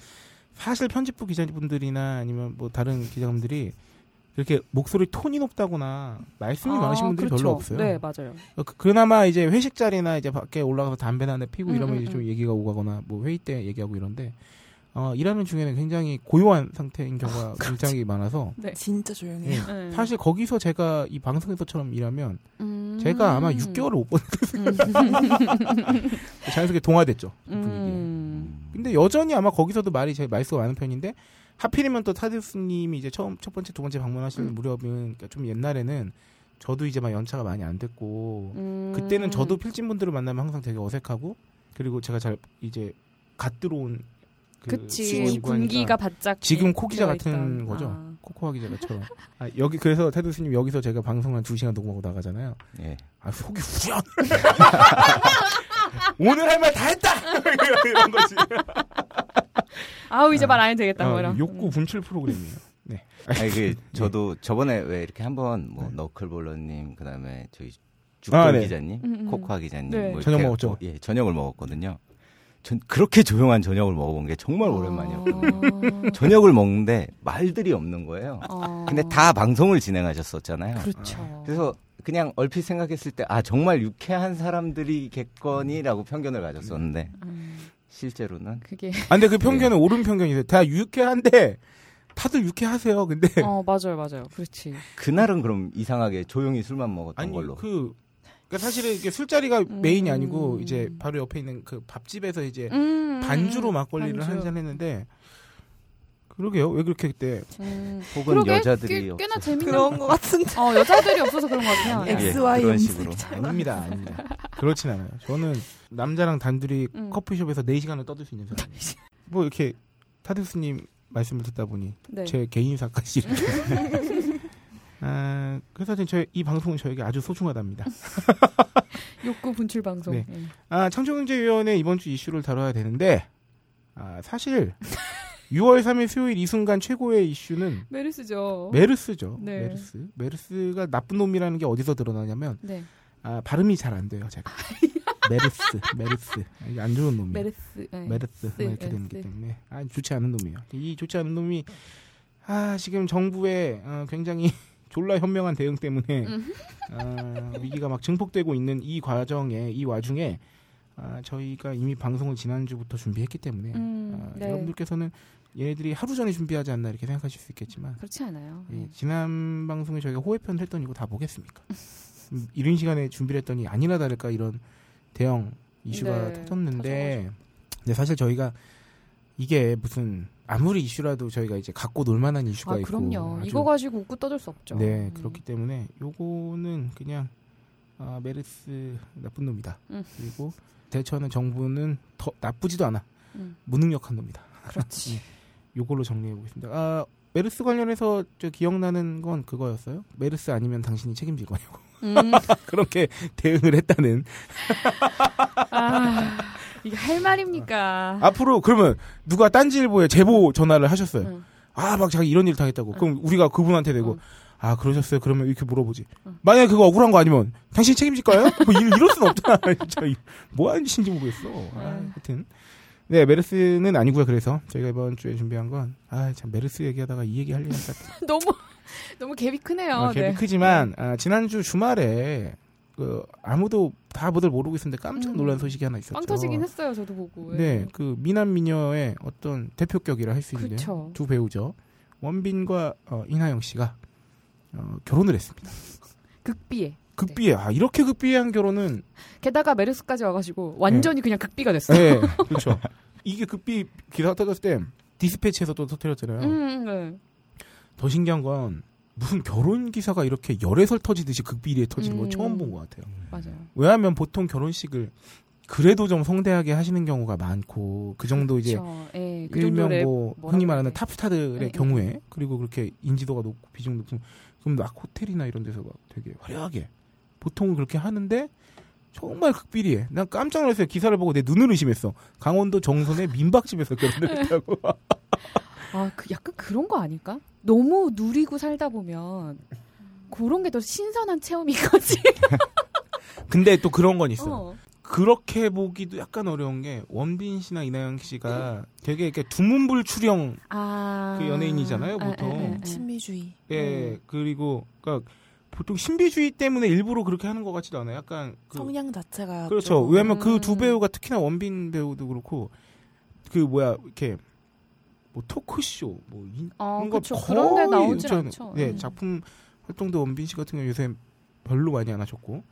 사실 편집부 기자분들이나 아니면 뭐 다른 기자분들이 이렇게 목소리 톤이 높다거나 말씀이 많으신 분들이 그렇죠. 별로 없어요. 네, 맞아요. 어, 그, 그나마 이제 회식 자리나 이제 밖에 올라가서 담배나 한대 피고 음, 이러면 음, 이제 좀 음. 얘기가 오가거나 뭐 회의 때 얘기하고 이런데 어, 일하는 중에는 굉장히 고요한 상태인 경우가 굉장히 많아서 네. 진짜 조용해요. 예. 네. 사실 거기서 제가 이 방송에서처럼 일하면 음. 제가 아마 6개월을 못 본, 음. 자연스럽게 동화됐죠. 그 분위기에. 음. 근데 여전히 아마 거기서도 말이 제 말수가 많은 편인데 하필이면 또 타데스님이 이제 처음 첫 번째 두 번째 방문하실 음. 무렵은 그러니까 좀 옛날에는 저도 이제 막 연차가 많이 안 됐고 음. 그때는 저도 필진 분들을 만나면 항상 되게 어색하고 그리고 제가 잘 이제 갓 들어온 그 하니까 군기가 바짝 지금 코 기자 같은 있던. 거죠. 아. 코코아 기자가처럼 아, 여기 그래서 테드 스님 여기서 제가 방송 한 2 시간 녹음하고 나가잖아요. 예. 아 속이 후련. 오늘 할 말 다 했다. 이런 거지. 아우 이제 말안 해도 되겠다 아, 뭐라. 욕구 분출 프로그램이에요. 네. 아니 그 저도 저번에 왜 이렇게 한번 뭐 너클볼러님 그다음에 저희 주권 아, 네. 기자님, 음, 음. 코코아 기자님 네. 뭐 저녁 먹었죠? 예, 저녁을 먹었거든요. 전 그렇게 조용한 저녁을 먹어본 게 정말 오랜만이었거든요. 저녁을 먹는데 말들이 없는 거예요. 어. 근데 다 방송을 진행하셨었잖아요. 그렇죠. 그래서 그냥 얼핏 생각했을 때 아 정말 유쾌한 사람들이겠거니라고 편견을 가졌었는데 음, 실제로는 그게 아, 근데 그 편견은 옳은 편견이세요. 다 유쾌한데 다들 유쾌하세요. 근데 어 맞아요 맞아요 그렇지. 그날은 그럼 이상하게 조용히 술만 먹었던 아니 걸로. 그 그러니까 사실은 이게 술자리가 음. 메인이 아니고 이제 바로 옆에 있는 그 밥집에서 이제 음, 반주로 음, 막걸리를 반주. 한잔 했는데 그러게요. 왜 그렇게 그때 음. 혹은 그러게, 여자들이 꽤, 꽤나 없어서. 재밌는 그런 것 같은데. 어 여자들이 없어서 그런 것 같아요. 예, XY 그런 식으로. 아닙니다. 아닙니다. 그렇진 않아요. 저는 남자랑 단둘이 음. 커피숍에서 4시간을 떠들 수 있는 사람이에요. 뭐 이렇게 타드스님 말씀을 듣다 보니 네. 제 개인사까지 이렇게 아, 그래서 저희 이 방송은 저에게 아주 소중하답니다. 욕구 분출 방송. 네. 예. 아, 창조경제위원회 이번 주 이슈를 다뤄야 되는데 아, 사실 6월 3일 수요일 이 순간 최고의 이슈는 메르스죠. 메르스죠. 네. 메르스. 메르스가 나쁜 놈이라는 게 어디서 드러나냐면 네. 아, 발음이 잘 안 돼요, 제가. 메르스, 메르스. 아, 이게 안 좋은 놈이에요. 메르스. 예. 메르스 뭐 이렇게 네, 되는 게 네. 때문에 아 좋지 않은 놈이에요. 이 좋지 않은 놈이 아 지금 정부의 어, 굉장히 졸라 현명한 대응 때문에 음. 아, 위기가 막 증폭되고 있는 이 과정에 이 와중에 아, 저희가 이미 방송을 지난주부터 준비했기 때문에 음, 아, 네. 여러분들께서는 얘네들이 하루 전에 준비하지 않나 이렇게 생각하실 수 있겠지만 그렇지 않아요. 예, 네. 지난 방송에 저희가 호해편 했던 이거 다 보겠습니까? 음, 이른 시간에 준비를 했더니 아니나 다를까 이런 대형 이슈가 네, 터졌는데 근데 사실 저희가 이게 무슨 아무리 이슈라도 저희가 이제 갖고 놀 만한 이슈가 아 있고 그럼요. 이거 가지고 웃고 떠들 수 없죠. 네 음. 그렇기 때문에 요거는 그냥 아, 메르스 나쁜 놈이다 음. 그리고 대처하는 정부는 더 나쁘지도 않아 음. 무능력한 놈이다 그렇지. 요걸로 정리해 보겠습니다. 아, 메르스 관련해서 저 기억나는 건 그거였어요. 메르스 아니면 당신이 책임질 거냐고. 음. 그렇게 대응을 했다는. 아 이게 할 말입니까? 앞으로 그러면 누가 딴지일보에 제보 전화를 하셨어요. 응. 아, 막 자기 이런 일 당했다고. 그럼 우리가 그분한테 대고 응. 아, 그러셨어요. 그러면 이렇게 물어보지. 응. 만약에 그거 억울한 거 아니면 당신 책임질까요? 뭐 이- 이럴 순 없잖아. 진짜 이- 뭐 하는 짓인지 모르겠어. 아, 응. 하여튼. 네, 메르스는 아니고요. 그래서 저희가 이번 주에 준비한 건 아, 참 메르스 얘기하다가 이 얘기 할 일이 없다. 너무 너무 갭이 크네요. 어, 갭이 네. 크지만 아, 지난주 주말에 그 아무도 다 모두 모르고 있었는데 깜짝 음. 놀란 소식이 하나 있었죠. 빵 터지긴 했어요. 저도 보고. 예. 네, 그 미남 미녀의 어떤 대표격이라 할 수 있는데 그쵸. 두 배우죠. 원빈과 어, 이나영 씨가 어, 결혼을 했습니다. 극비에. 극비에 아 이렇게 극비한 결혼은 게다가 메르스까지 와가지고 완전히 그냥 극비가 됐어. 네, 그렇죠. 이게 극비 기사가 터졌을 때 디스패치에서 또 터뜨렸잖아요. 음, 네. 더 신기한 건 무슨 결혼 기사가 이렇게 열애설 터지듯이 극비리에 터지는 건 음. 처음 본 것 같아요. 맞아요. 왜냐하면 보통 결혼식을 그래도 좀 성대하게 하시는 경우가 많고 그 정도 이제 그쵸. 예, 그 일명 뭐 흔히 말하는 그래. 탑스타들의 네, 경우에 그리고 그렇게 인지도가 높고 비중 높은 그럼 막 호텔이나 이런 데서 막 되게 화려하게 보통은 그렇게 하는데 정말 극비리해. 난 깜짝 놀랐어요. 기사를 보고 내 눈을 의심했어. 강원도 정선의 민박집에서 결혼을 했다고. 아, 그 약간 그런 거 아닐까? 너무 누리고 살다 보면 그런 게 더 신선한 체험인 거지. 근데 또 그런 건 있어요. 어. 그렇게 보기도 약간 어려운 게 원빈 씨나 이나영 씨가 되게 이렇게 두문불출형 아. 그 연예인이잖아요, 아, 보통. 아, 아, 아. 친미주의. 예 그리고 그러니까 보통 신비주의 때문에 일부러 그렇게 하는 것 같지도 않아요. 약간 그 성향 자체가 그렇죠. 좀- 왜냐면 그두 음. 배우가 특히나 원빈 배우도 그렇고 그 뭐야 이렇게 뭐 토크쇼 뭐 이- 어, 이런 거 그쵸. 거의 그런 데 나오질 저는- 않죠. 예, 음. 작품 활동도 원빈 씨 같은 경우 요새 별로 많이 안 하셨고.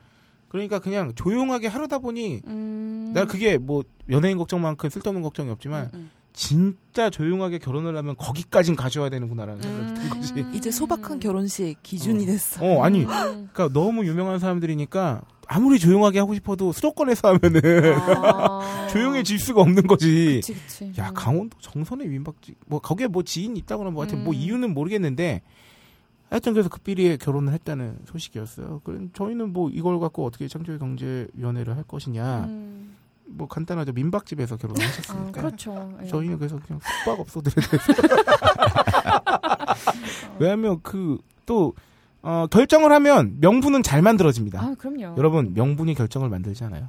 그러니까 그냥 조용하게 하려다 보니 음. 나 그게 뭐 연예인 걱정만큼 쓸데없는 걱정이 없지만 음, 진짜 조용하게 결혼을 하면 거기까진 가져야 되는구나라는 생각이 든 거지. 음. 이제 소박한 결혼식 기준이 어. 됐어. 어, 아니. 음. 그러니까 너무 유명한 사람들이니까 아무리 조용하게 하고 싶어도 수도권에서 하면은 아. 조용해질 수가 없는 거지. 그치, 그치. 야 음. 강원도 정선의 민박집 뭐 거기에 뭐 지인 있다거나 뭐 하여튼 뭐 음. 이유는 모르겠는데 하여튼 그래서 그 비리에 결혼을 했다는 소식이었어요. 그럼 저희는 뭐 이걸 갖고 어떻게 창조의 경제위원회를 할 것이냐 음. 뭐 간단하죠 민박집에서 결혼을 아, 하셨으니까 그렇죠. 예. 저희는 그래서 그냥 숙박 업소들에 대해서 왜냐하면 그 또 어, 결정을 하면 명분은 잘 만들어집니다. 아, 그럼요. 여러분 명분이 결정을 만들지 않아요.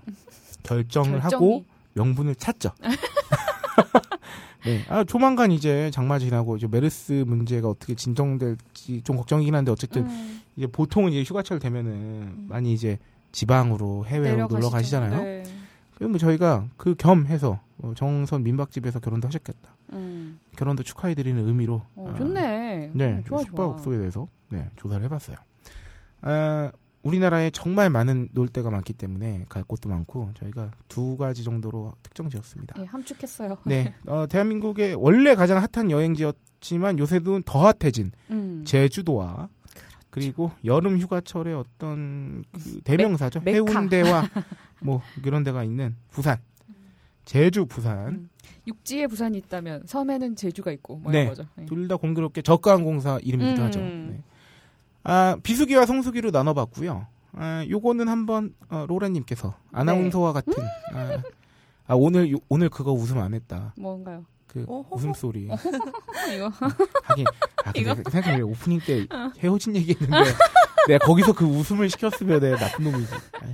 결정을 결정이. 하고 명분을 찾죠. 네, 아 조만간 이제 장마 지나고 이제 메르스 문제가 어떻게 진정될지 좀 걱정이긴 한데 어쨌든 음, 이제 보통은 이제 휴가철 되면은 많이 이제 지방으로 해외로 놀러 내려가시죠. 가시잖아요. 네. 뭐 저희가 그 겸해서 어, 정선 민박집에서 결혼도 하셨겠다. 음. 결혼도 축하해드리는 의미로 어, 아, 좋네. 네, 음, 좋아. 숙박업소에 대해서 네, 조사를 해봤어요. 아, 우리나라에 정말 많은 놀대가 많기 때문에 갈 곳도 많고 저희가 두 가지 정도로 특정 지었습니다. 예, 함축했어요. 네, 어, 대한민국의 원래 가장 핫한 여행지였지만 요새도 더 핫해진 음. 제주도와 그리고 여름 휴가철의 어떤 그 대명사죠 메-. 해운대와 뭐 이런 데가 있는 부산, 제주, 부산 음. 육지에 부산이 있다면 섬에는 제주가 있고 뭐 네. 이런 거죠. 예. 둘다 공교롭게 저가항공사 이름이기도 음. 하죠. 네. 아, 비수기와 성수기로 나눠봤고요. 아, 요거는 한번 어, 로라님께서 아나운서와 네. 같은 아, 아, 오늘 요- 오늘 그거 웃음 안 했다. 뭔가요? 그 어허허. 웃음 소리. 어, 이거 하긴 아, 근데? 생각해보면 오프닝 때 헤어진 얘기했는데 내가 거기서 그 웃음을 시켰으면 내가 나쁜 놈이지. 아이.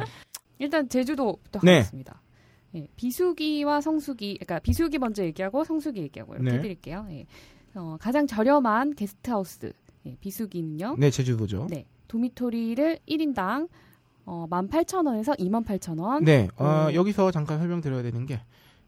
일단 제주도부터 네. 가겠습니다. 예, 비수기와 성수기, 그러니까 비수기 먼저 얘기하고 성수기 얘기하고 이렇게 네. 해드릴게요. 예. 어, 가장 저렴한 게스트하우스 예, 비수기는요. 네, 제주도죠. 네, 도미토리를 1인당 어, 18,000원에서 28,000원. 네, 어, 음. 여기서 잠깐 설명드려야 되는 게,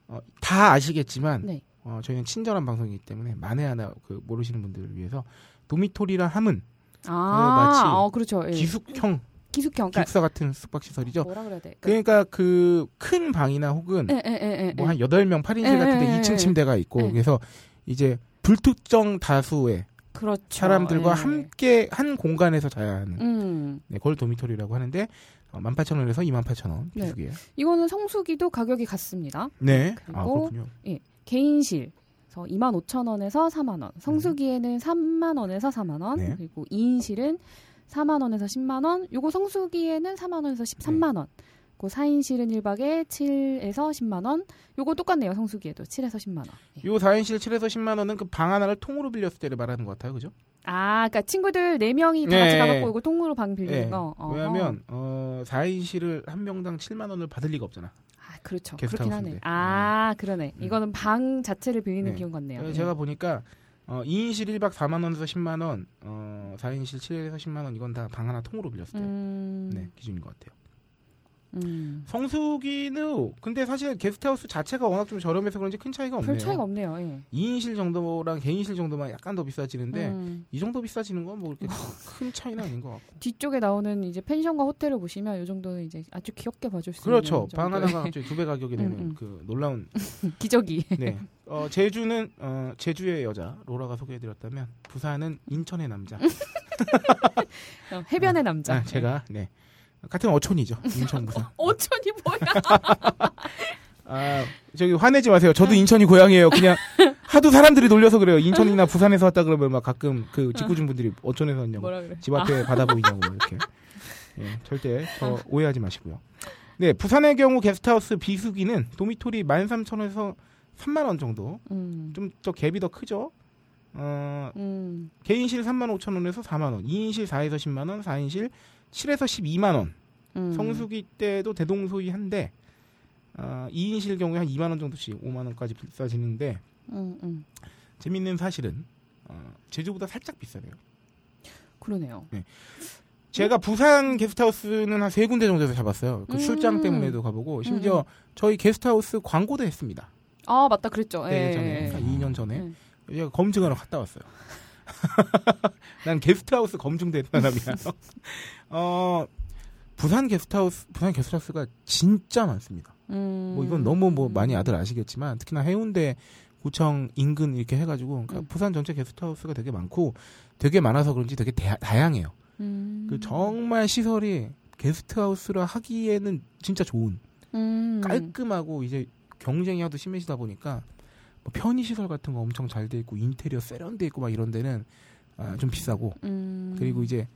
어, 다 아시겠지만, 네. 어, 저희는 친절한 방송이기 때문에, 만에 하나 그 모르시는 분들을 위해서, 도미토리라 함은 아, 마치 어, 그렇죠. 예. 기숙형, 기숙형. 그러니까 기숙사 같은 숙박시설이죠. 뭐라 그래야 돼? 그러니까 그 큰 방이나 혹은 예, 예, 예, 예. 뭐한 8명, 8인실 예, 같은데 예, 예, 2층 예. 침대가 있고, 예. 그래서 이제 불특정 다수의 그렇죠. 사람들과 예. 함께 한 공간에서 자야 하는, 음. 네, 그걸 도미토리라고 하는데, 어, 18,000원에서 28,000원 네. 비수기예요 이거는 성수기도 가격이 같습니다. 네. 아, 그리고 그렇군요. 개인실. 그래서 25,000원에서 4만 원. 성수기에는 3만 원에서 4만 원. 네. 그리고 2인실은 4만 원에서 10만 원. 요거 성수기에는 4만 원에서 13만 원. 그 4인실은 1박에 7에서 10만 원. 요거 똑같네요. 성수기에도 7에서 10만 원. 예. 요 4인실 7에서 10만 원은 그 방 하나를 통으로 빌렸을 때를 말하는 것 같아요. 그죠? 아, 그러니까 친구들 4명이 다 네. 같이 가갖고 이거 통으로 방 빌리는 네. 거. 어허. 왜냐하면 어, 4인실을 한 명당 7만 원을 받을 리가 없잖아. 아, 그렇죠. 그렇긴 하네. 아, 그러네. 음. 이거는 방 자체를 빌리는 네. 비용 같네요. 그래서 예. 제가 보니까 어, 2인실 1박 4만 원에서 10만 원, 어, 4인실 7에서 10만 원 이건 다 방 하나 통으로 빌렸을 때 음. 네, 기준인 것 같아요. 음. 성수기는 근데 사실 게스트하우스 자체가 워낙 좀 저렴해서 그런지 큰 차이가 없네요. 별 차이가 없네요. 예. 2인실 정도랑 개인실 정도만 약간 더 비싸지는데 음. 이 정도 비싸지는 건뭐 그렇게 큰 차이는 아닌 것 같고. 뒤쪽에 나오는 이제 펜션과 호텔을 보시면 이 정도는 이제 아주 귀엽게 봐줄 수 그렇죠. 있는 방 정도의 하나가 갑자기 두 배 가격이 되는 음, 음. 그 놀라운 기저귀. 네. 어, 제주는 어, 제주의 여자 로라가 소개해드렸다면 부산은 인천의 남자. 어, 해변의 남자. 아, 제가 네 같은 어촌이죠. 인천 부산. 어촌이 뭐야? 아 저기 화내지 마세요. 저도 인천이 고향이에요. 그냥 하도 사람들이 놀려서 그래요. 인천이나 부산에서 왔다 그러면 막 가끔 그 짓궂은 분들이 어촌에서 왔냐고 그래? 집 앞에 바다 보이냐고 뭐 이렇게. 예, 절대 저 오해하지 마시고요. 네, 부산의 경우 게스트하우스 비수기는 도미토리 13,000원에서 3만 원 정도. 음. 좀 저 갭이 더 크죠. 어, 음. 개인실 3만 5천 원에서 4만 원, 2인실 4에서 10만 원, 4인실 7에서 12만 원. 음. 성수기 때도 대동소이한데 어, 2인실 경우에 한 2만 원 정도씩 5만 원까지 비싸지는데 음, 음. 재밌는 사실은 어, 제주보다 살짝 비싸네요. 그러네요. 제가 부산 게스트하우스는 한 세 군데 정도에서 잡았어요. 그 음. 출장 때문에도 가보고 심지어 저희 게스트하우스 광고도 했습니다. 아 맞다 그랬죠. 네, 예, 전에 예, 한 예. 2년 전에 음. 제가 검증하러 갔다 왔어요. 난 게스트하우스 검증된 사람이야. 어 부산 게스트하우스 부산 게스트하우스가 진짜 많습니다. 음. 뭐 이건 너무 뭐 많이 아들 아시겠지만 특히나 해운대 구청 인근 이렇게 해가지고 그러니까 음. 부산 전체 게스트하우스가 되게 많고 되게 많아서 그런지 되게 대- 다양해요. 음. 그 정말 시설이 게스트하우스라 하기에는 진짜 좋은 음. 깔끔하고 이제 경쟁이 하도 심해지다 보니까 뭐 편의 시설 같은 거 엄청 잘 돼 있고 인테리어 세련돼 있고 막 이런 데는 아, 좀 비싸고 음. 그리고 이제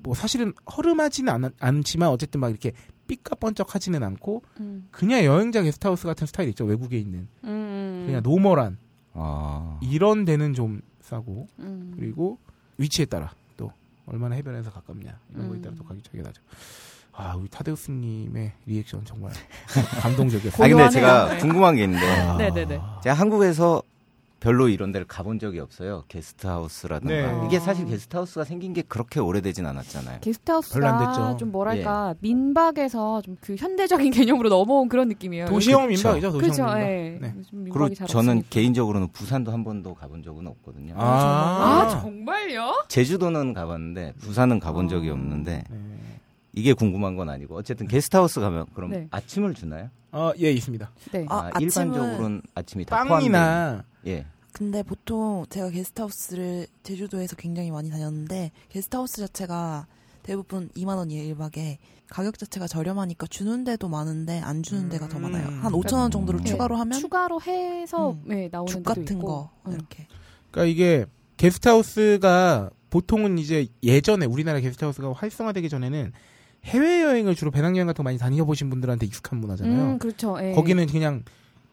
뭐 사실은 허름하지는 않, 않지만 어쨌든 막 이렇게 삐까번쩍하지는 않고 음. 그냥 여행자 게스트하우스 같은 스타일 있죠 외국에 있는 음. 그냥 normal한 아. 이런 데는 좀 싸고 음. 그리고 위치에 따라 또 얼마나 해변에서 가깝냐 이런 거에 음. 따라 또 가격이 차이가 나죠. 아 우리 타데우스님의 리액션 정말 감동적이었어요. 아 근데. 제가 네. 궁금한 게 있는데 아. 네네네. 제가 한국에서 별로 이런 데를 가본 적이 없어요. 게스트하우스라든가. 네. 이게 사실 게스트하우스가 생긴 게 그렇게 오래되진 않았잖아요. 게스트하우스가. 좀 뭐랄까 민박에서 좀 그 현대적인 개념으로 넘어온 그런 느낌이에요. 도시형 그쵸. 민박이죠. 도시형 그렇죠. 민박. 예. 네. 요즘 민박이 그리고 잘 저는 없으니까. 개인적으로는 부산도 한 번도 가본 적은 없거든요. 아, 정말요? 제주도는 가봤는데 부산은 가본 아. 적이 없는데 네. 이게 궁금한 건 아니고 어쨌든 게스트하우스 가면 그럼 네. 아침을 주나요? 어, 예 있습니다. 네. 아, 아, 일반적으로는 아침이 다 빵이나 예. 근데 보통 제가 게스트하우스를 제주도에서 굉장히 많이 다녔는데 게스트하우스 자체가 대부분 2만 원이에요 1박에 가격 자체가 저렴하니까 주는 데도 많은데 안 주는 데가 더 음. 많아요 한 5천 원 정도를 음. 네, 추가로 하면 추가로 해서 음. 네, 나오는 죽 데도 같은 있고. 거 음. 이렇게 그러니까 이게 게스트하우스가 보통은 이제 예전에 우리나라 게스트하우스가 활성화되기 전에는 해외 여행을 주로 배낭여행 같은 거 많이 다녀보신 분들한테 익숙한 문화잖아요. 음, 그렇죠. 예. 거기는 그냥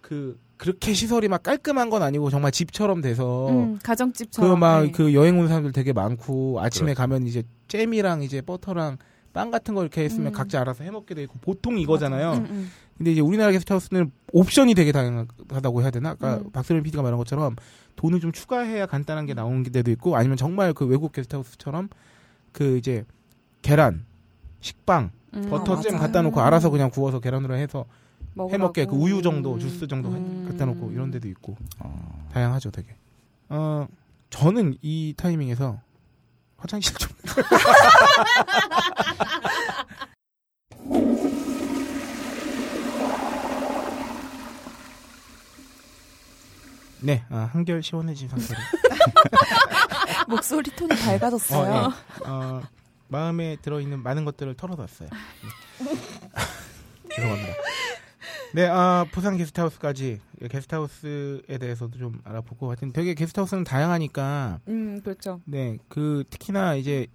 그 그렇게 시설이 막 깔끔한 건 아니고 정말 집처럼 돼서 음, 가정집처럼. 그막 네. 그 여행 온 사람들 되게 많고 아침에 그렇죠. 가면 이제 잼이랑 이제 버터랑 빵 같은 거 이렇게 했으면 음. 각자 알아서 해 먹게 돼 있고 보통 이거잖아요. 음, 음. 근데 이제 우리나라 게스트하우스는 옵션이 되게 다양하다고 해야 되나? 아까 음. 박세련 PD가 말한 것처럼 돈을 좀 추가해야 간단한 게 나오는 데도 있고 아니면 정말 그 외국 게스트하우스처럼 그 이제 계란, 식빵, 음. 버터잼. 갖다 놓고 알아서 그냥 구워서 계란으로 해서 해 먹게 그 먹으라고. 우유 정도, 음. 주스 정도 음. 갖다 놓고 이런 데도 있고 어. 다양하죠, 되게. 어, 저는 이 타이밍에서 화장실 좀. 네, 아, 한결 시원해진 상태로. 목소리 톤이 밝아졌어요. 어, 네. 어, 마음에 들어있는 많은 것들을 털어놨어요. 네. 죄송합니다. 네, 아, 부산 게스트하우스까지 게스트하우스에 대해서도 좀 알아보고 하여튼 되게 게스트하우스는 다양하니까 음, 그렇죠. 네, 그 특히나 이제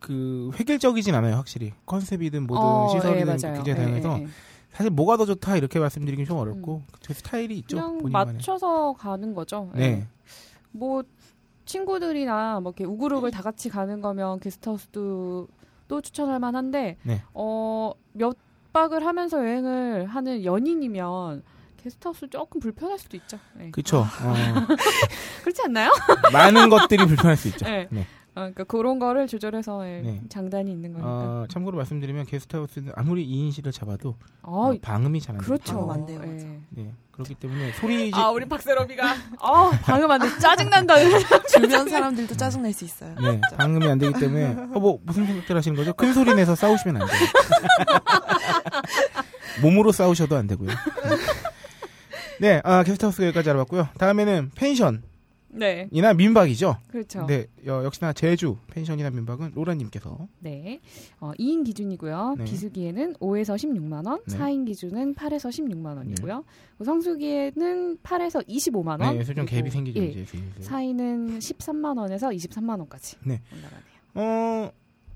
그 획일적이진 않아요, 확실히 컨셉이든 뭐든 어, 시설이든 예. 굉장히 예, 다양해서 예, 예. 사실 뭐가 더 좋다 이렇게 말씀드리긴 좀 어렵고 제 스타일이 있죠, 그냥 본인만의. 맞춰서 가는 거죠. 예. 네, 뭐 친구들이나 뭐 이렇게 우그룹을 다 같이 가는 거면 게스트하우스도 또 추천할 만한데 네. 어몇 박을 하면서 여행을 하는 연인이면 게스트하우스 조금 불편할 수도 있죠. 네. 그렇죠. 어, 그렇지 않나요? 많은 것들이 불편할 수 있죠. 네. 네. 어, 그러니까 그런 거를 조절해서 예, 네. 장단이 있는 거니까. 어, 참고로 말씀드리면 게스트하우스는 아무리 2인실을 잡아도 어, 어, 방음이 잘 안 돼요. 그렇죠. 방음 안 돼요. 예. 네, 그렇기 때문에 소리 지아 우리 박세롬이가 아 방금 안 돼. 짜증 난다. 주변 사람들도 짜증 낼 수 있어요. 네, 방음이 안 되기 때문에 어, 뭐 무슨 생각들 하시는 거죠? 큰 소리 내서 싸우시면 안 돼요. 몸으로 싸우셔도 안 되고요. 네, 아, 게스트하우스 여기까지 알아봤고요. 다음에는 펜션 이나 네, 민박이죠. 그렇죠. 네, 어, 역시나 제주 펜션이나 민박은 로라님께서 네. 어, 2인 기준이고요. 네. 비수기에는 5에서 16만 원, 네. 4인 기준은 8에서 16만 원이고요. 성수기에는 8에서 25만 원. 네, 좀 갭이 생기죠 예, 이제. 슬슬. 4인은 13만 원에서 23만 원까지 네. 올라가네요. 어,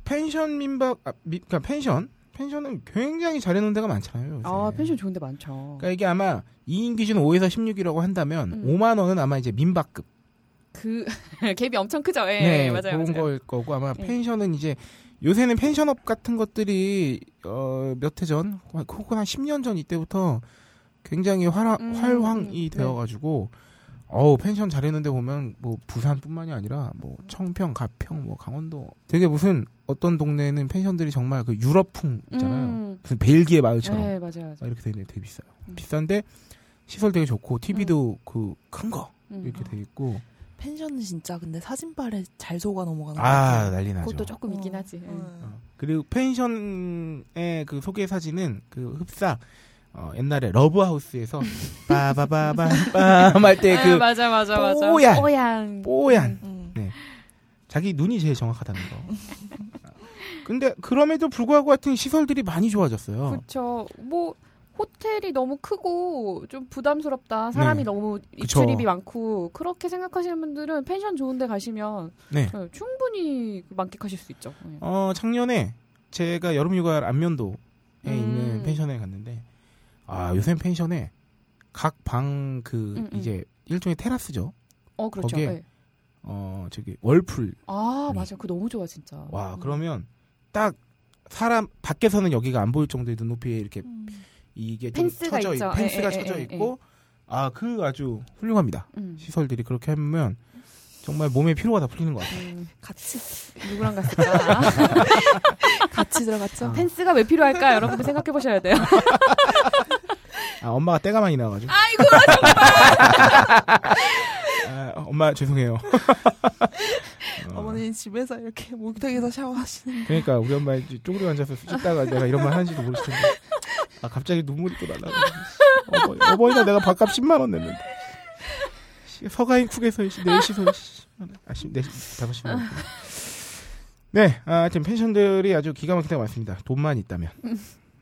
펜션 민박, 아, 미, 그러니까 펜션, 펜션은 굉장히 잘해놓은 데가 많잖아요. 요새. 아, 펜션 좋은 데 많죠. 그러니까 이게 아마 2인 기준 5에서 16이라고 한다면 음. 5만 원은 아마 이제 민박급. 그 갭이 엄청 크죠. 예, 네, 맞아요. 그런 맞아요. 거일 거고 아마 예. 펜션은 이제 요새는 펜션업 같은 것들이 어, 몇 해 전, 혹은 한 10년 전 이때부터 굉장히 활화, 음, 활황이 음, 네. 되어가지고 어우 펜션 잘했는데 보면 뭐 부산뿐만이 아니라 뭐 청평, 가평, 뭐 강원도 되게 무슨 어떤 동네는 펜션들이 정말 그 유럽풍 있잖아요. 음. 무슨 벨기에 마을처럼 네, 맞아요. 맞아요. 막 이렇게 되는데 되게 비싸요. 음. 비싼데 시설 되게 좋고 TV도 그 큰거 음. 이렇게 돼 있고 펜션은 진짜 근데 사진발에 잘 속아 넘어가는 것아 같아요. 난리 나죠. 그것도 조금 있긴 어, 하지. 예. 어. 어. 그리고 펜션의 그 소개 사진은 그 흡사 어, 옛날에 러브하우스에서 빠바바밤빰 할때 아, 그 맞아, 맞아, 맞아. 뽀얀. 뽀얀. 뽀얀 음. 자기 눈이 제일 정확하다는 거. 근데 그럼에도 불구하고 하여튼 시설들이 많이 좋아졌어요. 그렇죠. 뭐 호텔이 너무 크고 좀 부담스럽다. 사람이 네. 너무. 입출입이 많고 그렇게 생각하시는 분들은 펜션 좋은데 가시면 네. 어, 충분히 만끽하실 수 있죠. 예. 어, 작년에 제가 여름휴가 안면도에 음. 있는 펜션에 갔는데 아, 요새 펜션에 각 방그 음, 음. 이제 일종의 테라스죠. 어, 그렇죠. 거기에 예. 어, 저기 월풀 아, 네. 맞아. 그거 너무 좋아, 진짜. 와 음. 그러면 딱 사람 밖에서는 여기가 안 보일 정도의 눈높이에 이렇게 음. 이게 좀 펜스가 쳐져 있죠. 있, 펜스가 에, 에, 쳐져 에, 에, 있고 아 그 아주 훌륭합니다 음. 시설들이 그렇게 하면 정말 몸의 피로가 다 풀리는 것 같아요. 음, 같이 누구랑 갔을까? 같이 들어갔죠. 아. 펜스가 왜 필요할까? 여러분들 생각해 보셔야 돼요. 아 엄마가 때가 많이 나가지고. 아이고, 아, 엄마 죄송해요. 어, 어머니 집에서 이렇게 목욕탕에서 샤워하시는. 그러니까 우리 엄마 이제 쪼그려 앉아서 씻다가 내가 이런 말 하는지도 모르실 텐데. 아 갑자기 눈물이 또 날라. 어머니, 어머니나 내가 밥값 10만 원 냈는데. 씨, 서가인 쿡에서 씨, 4시서 아, 씨, 4시, 5시만 원. 네, 아, 하여튼 펜션들이 아주 기가 막히게 많습니다. 돈만 있다면.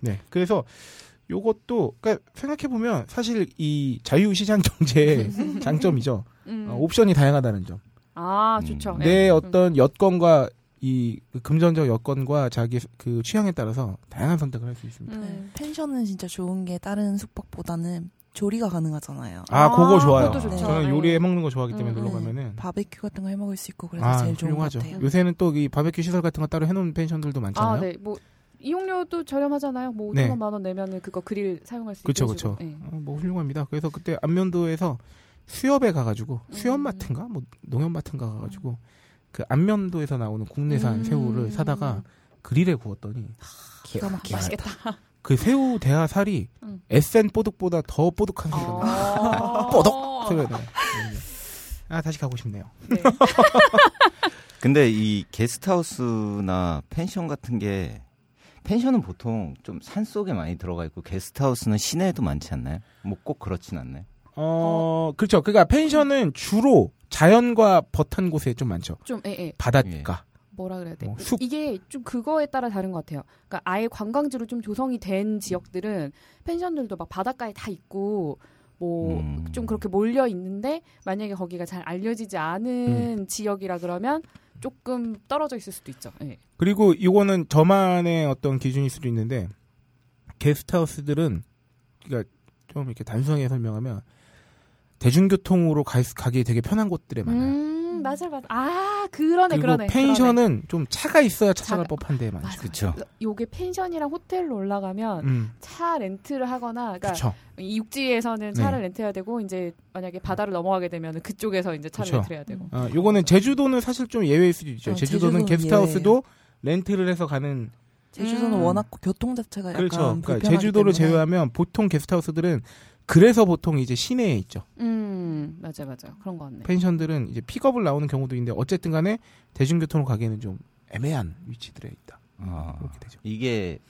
네, 그래서 요것도 그러니까 생각해 보면 사실 이 자유시장 경제의 장점이죠. 음. 어, 옵션이 다양하다는 점. 아, 좋죠. 음. 예. 내 어떤 여건과 이 금전적 여건과 자기 그 취향에 따라서 다양한 선택을 할 수 있습니다. 음. 네. 펜션은 진짜 좋은 게 다른 숙박보다는 조리가 가능하잖아요. 아, 아, 그거 좋아요. 좋죠. 저는 네. 요리해 먹는 거 좋아하기 때문에 음, 놀러 네. 가면은 바베큐 같은 거 해 먹을 수 있고 그래서 아, 제일 좋은 훌륭하죠. 것 같아요. 요새는 또 이 바베큐 시설 같은 거 따로 해놓은 펜션들도 많잖아요. 아, 네. 뭐 이용료도 저렴하잖아요. 뭐 5천 네. 원, 만원 내면은 그거 그릴 사용할 수. 해주고. 예. 어, 뭐 훌륭합니다. 그래서 그때 안면도에서 수협에 가가지고 음. 수협마트인가 뭐 농협마트인가 가가지고 그 안면도에서 나오는 국내산 음. 새우를 사다가 그릴에 구웠더니 기가 막히게 맛있겠다. 그 새우 대하 살이 음. 에센 뽀득보다 더 뽀득한 소리가 나요. 아. 뽀득 소리가 나요. 아 다시 가고 싶네요. 네. 근데 이 게스트하우스나 펜션 같은 게 펜션은 보통 좀 산 속에 많이 들어가 있고 게스트하우스는 시내에도 많지 않나요? 뭐 꼭 그렇진 않나요? 어, 그렇죠. 그러니까 펜션은 주로 자연과 버탄 곳에 좀 많죠. 좀 예, 예. 바닷가. 뭐라 그래야 돼? 뭐 숲. 이게 좀 그거에 따라 다른 것 같아요. 그러니까 아예 관광지로 좀 조성이 된 지역들은 펜션들도 막 바닷가에 다 있고 뭐 음. 좀 그렇게 몰려 있는데 만약에 거기가 잘 알려지지 않은 지역이라 그러면 조금 떨어져 있을 수도 있죠. 예. 그리고 이거는 저만의 어떤 기준일 수도 있는데 게스트하우스들은 그러니까 좀 이렇게 단순하게 설명하면 대중교통으로 가, 가기 되게 편한 곳들에 많아요. 음, 맞아, 맞아. 아, 그러네, 그리고 그러네. 펜션은 좀 차가 있어야 찾아갈 차가- 법한 데에 많죠. 맞아. 그쵸. 그러네. 요게 펜션이랑 호텔로 올라가면 음, 차 렌트를 하거나, 그러니까 그렇죠. 이 육지에서는 차를 네. 렌트해야 되고 이제 만약에 바다를 넘어가게 되면 그쪽에서 이제 차를 그쵸. 렌트해야 되고. 어, 요거는 제주도는 사실 좀 예외일 수도 있죠. 어, 제주도는 제주도는 게스트하우스도 렌트를 해서 가는 제주도는 음. 워낙 교통 자체가 약간 그렇죠. 그러니까 제주도를 때문에 제외하면 보통 게스트하우스들은 그래서 보통 이제 시내에 있죠. 음, 맞아, 맞아. 그런 거 같네. 펜션들은 이제 픽업을 나오는 경우도 있는데 어쨌든 간에 대중교통으로 가기에는 좀 애매한 위치들에 있다. 아, 그렇게 되죠. 이게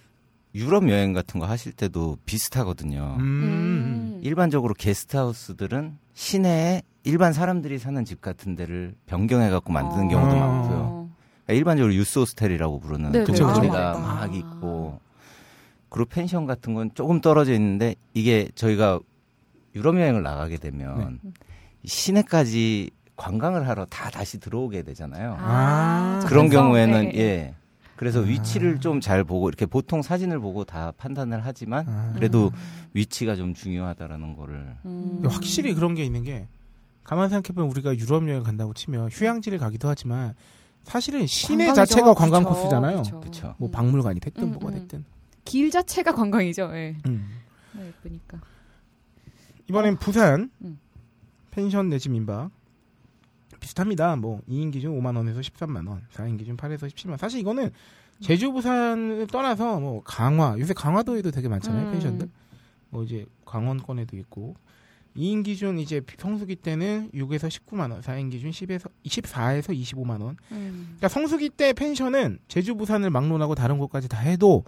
유럽 여행 같은 거 하실 때도 비슷하거든요. 음. 음. 일반적으로 게스트하우스들은 시내에 일반 사람들이 사는 집 같은 데를 변경해 갖고 만드는 어. 경우도 어. 많고요. 그러니까 일반적으로 유스 호스텔이라고 부르는 네, 그쵸. 소리가 아, 막. 있고 그리고 펜션 같은 건 조금 떨어져 있는데 이게 저희가 유럽 여행을 나가게 되면 네. 시내까지 관광을 하러 다 다시 들어오게 되잖아요. 아. 그런 그래서? 경우에는 네, 네. 예. 그래서 아. 위치를 좀 잘 보고 이렇게 보통 사진을 보고 다 판단을 하지만 아. 그래도 위치가 좀 중요하다라는 거를 음. 확실히 그런 게 있는 게 가만 생각해보면 우리가 유럽 여행 간다고 치면 휴양지를 가기도 하지만 사실은 시내 관광이죠. 자체가 관광 그쵸, 코스잖아요. 그쵸. 그쵸. 뭐 음. 박물관이 됐든 음, 뭐가 음. 됐든. 길 자체가 관광이죠. 예. 음. 네, 예쁘니까. 이번엔 부산 음. 펜션 내지 민박 비슷합니다. 뭐 2인 기준 5만 원에서 13만 원, 4인 기준 8에서 17만 원. 사실 이거는 제주 부산을 떠나서 뭐 강화 요새 강화도에도 되게 많잖아요 음. 펜션들. 뭐 이제 강원권에도 있고 2인 기준 이제 성수기 때는 6에서 19만 원, 4인 기준 10에서 24에서 25만 원. 음. 그러니까 성수기 때 펜션은 제주 부산을 막론하고 다른 곳까지 다 해도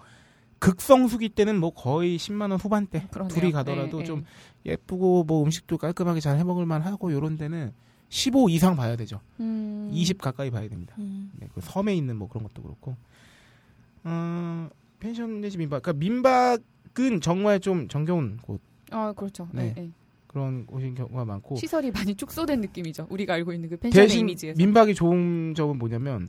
극성수기 때는 뭐 거의 10만 원 후반대 그러네요. 둘이 가더라도 예, 좀 예쁘고 뭐 음식도 깔끔하게 잘 해먹을 만하고 요런 데는 15 이상 봐야 되죠. 음. 20 가까이 봐야 됩니다. 음. 네, 그 섬에 있는 뭐 그런 것도 그렇고. 어, 펜션 내지 민박. 그러니까 민박은 정말 좀 정겨운 곳 아, 그렇죠. 네. 예, 예. 그런 곳인 경우가 많고. 시설이 많이 축소된 느낌이죠. 우리가 알고 있는 그 대신 이미지에서. 민박이 좋은 점은 뭐냐면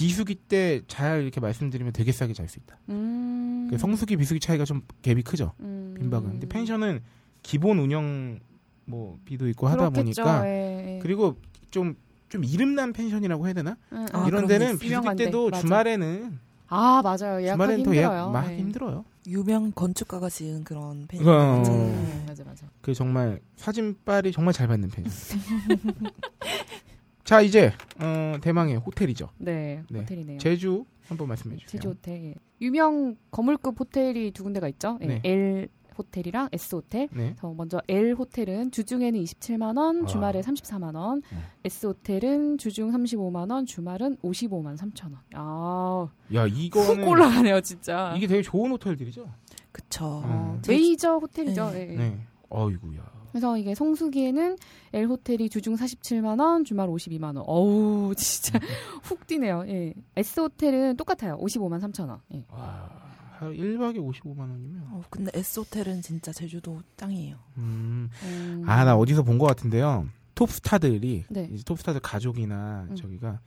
비수기 때 잘 이렇게 말씀드리면 되게 싸게 잘 수 있다. 음. 그 성수기 비수기 차이가 좀 갭이 크죠. 음. 민박은. 근데 펜션은 기본 운영 뭐 비도 있고 하다 그렇겠죠. 보니까 예, 예. 그리고 좀좀 이름난 펜션이라고 해야 되나? 음, 아, 음. 이런 그런 데는 게 비수기 때도 맞아. 주말에는 아 맞아요. 예약하기 주말에는 더. 예약 막 예. 힘들어요. 유명 건축가가 지은 그런 펜션. 어. 있잖아요. 음, 맞아 맞아. 그 정말 사진빨이 정말 잘 받는 펜션. 자 이제 어, 대망의 호텔이죠. 네, 네. 호텔이네요. 제주 한번 말씀해 주세요. 제주 호텔. 예. 유명 거물급 호텔이 두 군데가 있죠. 예, 네. L 호텔이랑 S 호텔. 네. 그래서 먼저 L 호텔은 주중에는 27만 원, 아. 주말에 34만 원. 네. S 호텔은 주중 35만 원, 주말은 55만 3천 원. 아, 야훅 이거는 올라가네요, 진짜. 이게 되게 좋은 호텔들이죠. 그쵸. 어, 음. 메이저 호텔이죠. 네. 예, 예. 네. 어이구야. 그래서 이게 성수기에는 L 호텔이 주중 47만 원, 주말 52만 원. 어우, 진짜 훅 뛰네요. 예. S 호텔은 똑같아요. 55만 3천 원. 예. 와, 한 1박에 55만 원이면. 어, 근데 S 호텔은 진짜 제주도 짱이에요. 음. 음. 아, 나 어디서 본 것 같은데요. 톱스타들이 네. 이제 톱스타들 가족이나 음. 저기가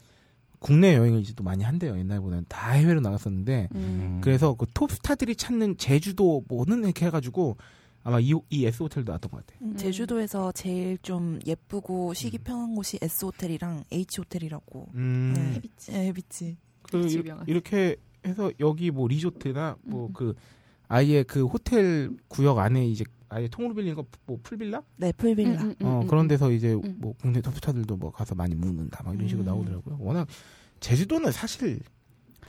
국내 여행을 이제 또 많이 한대요. 옛날보다는 다 해외로 나갔었는데 음. 그래서 그 톱스타들이 찾는 제주도 뭐는 이렇게 해가지고 아마 이, 이 S 호텔도 나왔던 것 같아. 음, 제주도에서 제일 좀 예쁘고 쉬기 음. 편한 곳이 S 호텔이랑 H 호텔이라고. 음, 네. 해비치. 예, 해비치. 그 해비치 이렇게, 해서 여기 뭐 리조트나 뭐 음. 그 아예 그 호텔 구역 안에 이제 아예 통으로 빌린 거 뭐 풀빌라? 네, 풀빌라. 음, 음, 음, 어 음, 그런 음. 데서 이제 음. 뭐 국내 톱스타들도 뭐 가서 많이 묵는다 막 이런 식으로 음. 나오더라고요. 워낙 제주도는 사실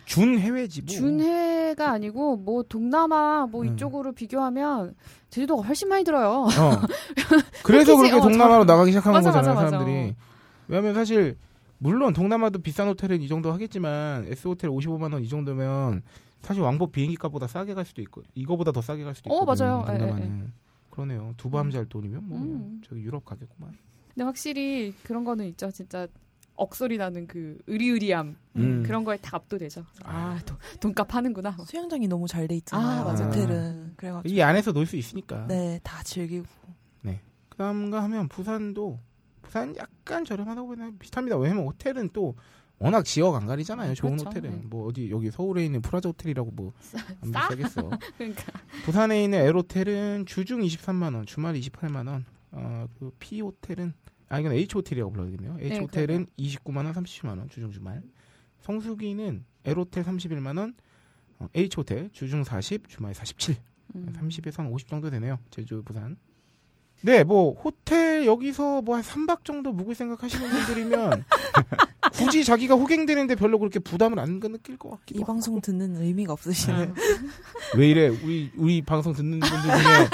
준 해외지 뭐. 준해가 아니고 뭐 동남아 뭐 음. 이쪽으로 비교하면 제주도가 훨씬 많이 들어요. 어. 그래서 그렇게 어, 동남아로 저- 나가기 시작한 맞아, 거잖아요, 맞아. 사람들이. 왜냐면 사실 물론 동남아도 비싼 호텔은 이 정도 하겠지만 S 호텔 55만 원 이 정도면 사실 왕복 비행기 값보다 싸게 갈 수도 있고 이거보다 더 싸게 갈 수도 어, 있거든요. 맞아요. 예, 동남아는. 그러네요. 두밤 잘 돈이면 뭐 음. 저기 유럽 가겠구만. 근데 확실히 그런 거는 있죠. 진짜 억소리 나는 그 의리의리함 음. 그런 거에 다 압도되죠. 아, 돈, 돈값 하는구나. 수영장이 너무 잘 돼 있잖아요. 아, 맞아요. 호텔은. 그래가지고. 이 안에서 놀 수 있으니까. 네, 다 즐기고. 그다음가 하면 부산도 부산 약간 저렴하다고 보면 비슷합니다. 왜냐면 호텔은 또 워낙 지역 안 가리잖아요. 좋은 그렇죠. 호텔은 네. 뭐 어디 여기 서울에 있는 프라자 호텔이라고 뭐안 싸? 비싸겠어. 그러니까 부산에 있는 L 호텔은 주중 23만 원, 주말 28만 원. 어그 P 호텔은 아 이건 H 호텔이라고 불러야겠네요. H 네, 호텔은 29만 원, 30만 원 주중 주말. 성수기는 L 호텔 31만 원, 어, H 호텔 주중 40, 주말 47. 음. 30에서 한 50 정도 되네요. 제주, 부산. 네, 뭐 호텔 여기서 뭐 한 3박 정도 묵을 생각하시는 분들이면 굳이 자기가 호갱되는데 별로 그렇게 부담을 안 느낄 것 같기도 이 하고. 방송 듣는 의미가 없으시네. 왜 이래? 우리 우리 방송 듣는 분들 중에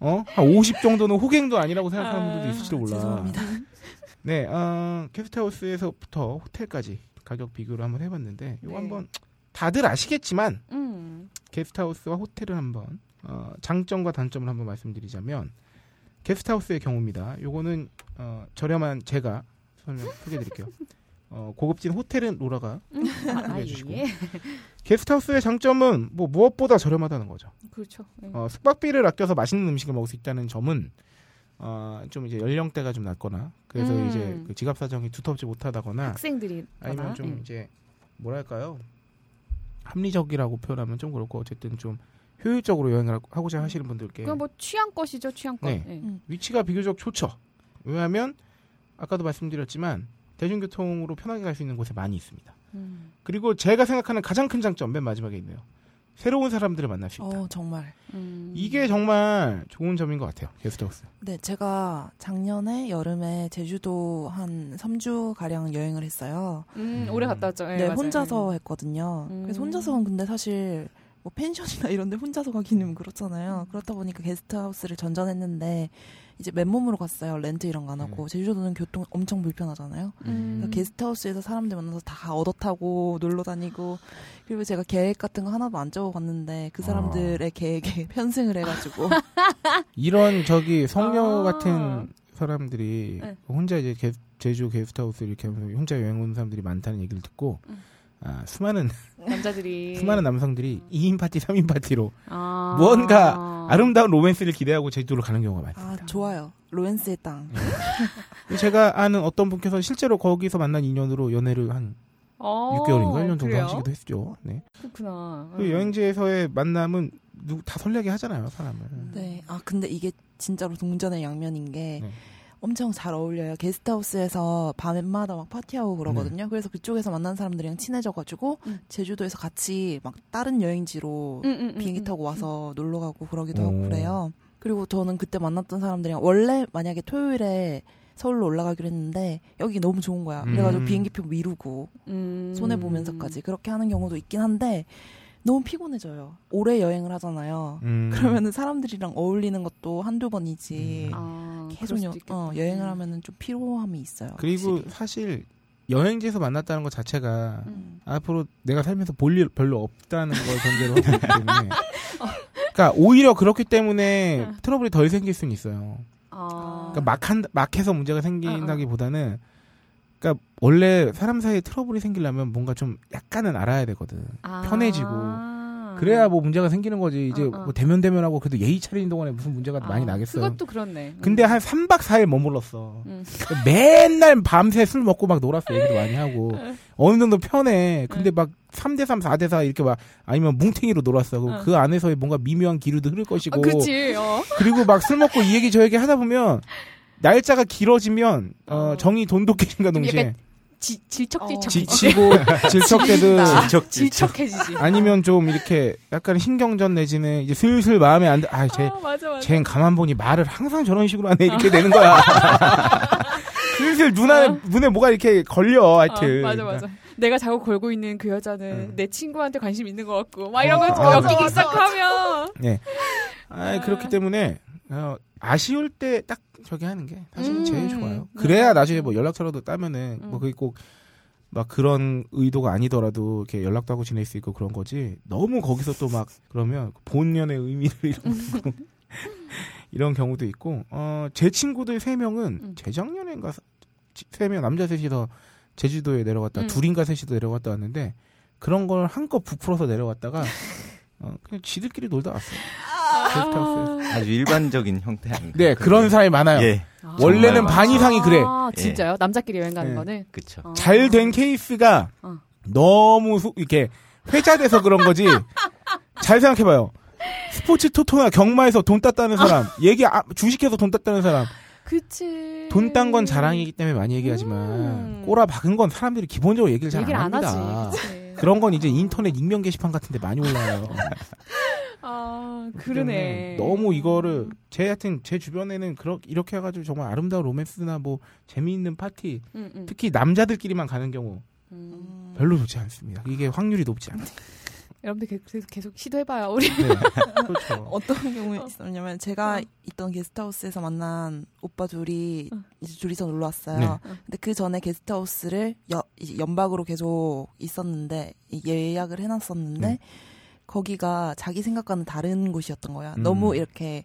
어? 한 50 정도는 호갱도 아니라고 생각하는 분들도 아, 있을지도 몰라. 죄송합니다. 네, 어, 게스트하우스에서부터 호텔까지 가격 비교를 한번 해봤는데 이거 네. 한번 다들 아시겠지만 음. 게스트하우스와 호텔을 한번 어, 장점과 단점을 한번 말씀드리자면 게스트하우스의 경우입니다. 요거는 어, 저렴한 제가 설명 소개해드릴게요. 어, 고급진 호텔은 로라가 아, 소개해 주시고. 예. 게스트하우스의 장점은 뭐 무엇보다 저렴하다는 거죠. 그렇죠. 예. 어, 숙박비를 아껴서 맛있는 음식을 먹을 수 있다는 점은 어, 좀 이제 연령대가 좀 낮거나 그래서 음. 이제 그 지갑 사정이 두텁지 못하다거나 학생들이 아니면? 좀 예. 이제 뭐랄까요 합리적이라고 표현하면 좀 그렇고 어쨌든 좀 효율적으로 여행을 하고자 하시는 분들께 그건 뭐 취향 것이죠, 취향 것. 네. 예. 음. 위치가 비교적 좋죠. 왜냐하면 아까도 말씀드렸지만 대중교통으로 편하게 갈 수 있는 곳에 많이 있습니다. 음. 그리고 제가 생각하는 가장 큰 장점 맨 마지막에 있네요. 새로운 사람들을 만날 수 있다. 어, 정말. 음. 이게 정말 좋은 점인 것 같아요. 게스트하우스. 네, 제가 작년에 여름에 제주도 한 3주 가량 여행을 했어요. 음, 오래 갔다 왔죠. 네, 네, 맞아요. 혼자서 했거든요. 음. 그래서 혼자서는 근데 사실 뭐 펜션이나 이런데 혼자서 가기는 그렇잖아요. 그렇다 보니까 게스트하우스를 전전했는데 이제 맨몸으로 갔어요. 렌트 이런 거 안 하고 제주도는 교통 엄청 불편하잖아요. 음. 그래서 게스트하우스에서 사람들 만나서 다 얻어 타고 놀러 다니고 그리고 제가 계획 같은 거 하나도 안 적어 갔는데 그 사람들의 계획에 편승을 해가지고 이런 저기 성녀 아. 같은 사람들이 네. 혼자 이제 게- 제주 게스트하우스 이렇게 하면서 혼자 여행 오는 사람들이 많다는 얘기를 듣고 음. 아, 수많은 남자들이 수많은 남성들이 2인 파티, 3인 파티로 아. 무언가 아름다운 로맨스를 기대하고 제주도를 가는 경우가 많습니다. 아 좋아요. 로엔스의 땅. 제가 아는 어떤 분께서 실제로 거기서 만난 인연으로 연애를 한 어, 6개월인가 1년 정도 그래요? 하시기도 했죠. 네. 그렇구나. 그 음. 여행지에서의 만남은 누구 다 설레게 하잖아요, 사람을. 네. 아 근데 이게 진짜로 동전의 양면인 게 네. 엄청 잘 어울려요. 게스트하우스에서 밤마다 막 파티하고 그러거든요. 그래서 그쪽에서 만난 사람들이랑 친해져가지고 음. 제주도에서 같이 막 다른 여행지로 음, 음, 음, 비행기 음. 타고 와서 놀러 가고 그러기도 오. 하고 그래요. 그리고 저는 그때 만났던 사람들이랑 원래 만약에 토요일에 서울로 올라가기로 했는데 여기 너무 좋은 거야. 그래가지고 음. 비행기표 미루고 음. 손해 보면서까지 그렇게 하는 경우도 있긴 한데 너무 피곤해져요. 오래 여행을 하잖아요. 음. 그러면은 사람들이랑 어울리는 것도 한두 번이지. 아, 계속 여. 어, 여행을 하면은 좀 피로함이 있어요. 그리고 확실히. 사실 여행지에서 만났다는 것 자체가 음. 앞으로 내가 살면서 볼 일 별로 없다는 걸 전제로 하기 때문에 그러니까 오히려 그렇기 때문에 어. 트러블이 덜 생길 수는 있어요. 아. 그러니까 막한 막해서 문제가 생긴다기보다는 그러니까 원래 사람 사이에 트러블이 생기려면 뭔가 좀 약간은 알아야 되거든. 아. 편해지고. 그래야 뭐 문제가 생기는 거지. 이제 어, 어. 뭐 대면 대면하고 그래도 예의 차리는 동안에 무슨 문제가 아, 많이 나겠어요. 그것도 그렇네. 근데 음. 한 3박 4일 머물렀어. 음. 맨날 밤새 술 먹고 막 놀았어. 얘기도 많이 하고. 어느 정도 편해. 근데 막 3대 3, 4대 4 이렇게 막 아니면 뭉탱이로 놀았어. 그럼 어. 그 안에서의 뭔가 미묘한 기류도 흐를 것이고. 아, 그치. 어. 그리고 막 술 먹고 이 얘기 저 얘기 하다 보면 날짜가 길어지면 어, 어. 정이 돈독해진과 동시에 지, 질척질척. 어. 지치고 질척대듯 질척 질척. 질척해지지. 아니면 좀 이렇게 약간 신경전 내지는 이제 슬슬 마음에 안 들, 아, 쟤, 아, 맞아, 가만 보니 말을 항상 저런 식으로 하네. 이렇게 되는 거야. 슬슬 눈 안에, 눈에 뭐가 이렇게 걸려, 하여튼. 어, 맞아, 맞아. 내가 자꾸 걸고 있는 그 여자는 음. 내 친구한테 관심 있는 것 같고, 막 이런 거 아, 엮이기 시작하면. 아, 그렇기 때문에, 어, 아쉬울 때 딱 저기 하는 게 사실 음. 제일 좋아요. 그래야 나중에 뭐 연락처라도 따면은, 음. 뭐 그게 꼭, 막 그런 의도가 아니더라도 이렇게 연락도 하고 지낼 수 있고 그런 거지. 너무 거기서 또 막 그러면 본연의 의미를 잃어버리고 이런 경우도 있고, 어, 제 친구들 세 명은 음. 재작년인가 세 명 남자 셋이서 제주도에 내려갔다 음. 둘인가 셋이서 내려갔다 왔는데 그런 걸 한껏 부풀어서 내려갔다가 어, 그냥 지들끼리 놀다 왔어요. 게스트하우스에서. 아주 일반적인 형태 아닌가. 네, 그런 사람이 많아요. 예, 아. 원래는 반 이상이 그래. 아, 진짜요? 남자끼리 여행 가는 네. 거는? 그쵸. 어. 잘된 케이스가 어. 너무 소- 이렇게 회자돼서 그런 거지. 잘 생각해봐요. 스포츠 토토나 경마에서 돈 땄다는 사람, 얘기 아, 주식해서 돈 땄다는 사람, 그치. 돈 딴 건 자랑이기 때문에 많이 얘기하지만 음. 꼬라 박은 건 사람들이 기본적으로 얘기를 잘 얘기를 안안 합니다. 그런 건 이제 인터넷 익명 게시판 같은 데 많이 올라와요. 아, 그러네. 너무 이거를 제 하여튼 제 주변에는 그렇 이렇게 해가지고 정말 아름다운 로맨스나 뭐 재미있는 파티 음, 음, 특히 남자들끼리만 가는 경우 음. 별로 좋지 않습니다. 이게 확률이 높지 않아요. 여러분들 계속, 계속 시도해봐요. 우리. 네, 그렇죠. 어떤 경우에 있었냐면 제가 있던 게스트하우스에서 만난 오빠 둘이 어. 이제 둘이서 놀러 왔어요. 네. 근데 그 전에 게스트하우스를 여, 연박으로 계속 있었는데 이- 예약을 해놨었는데 네. 거기가 자기 생각과는 다른 곳이었던 거야. 음. 너무 이렇게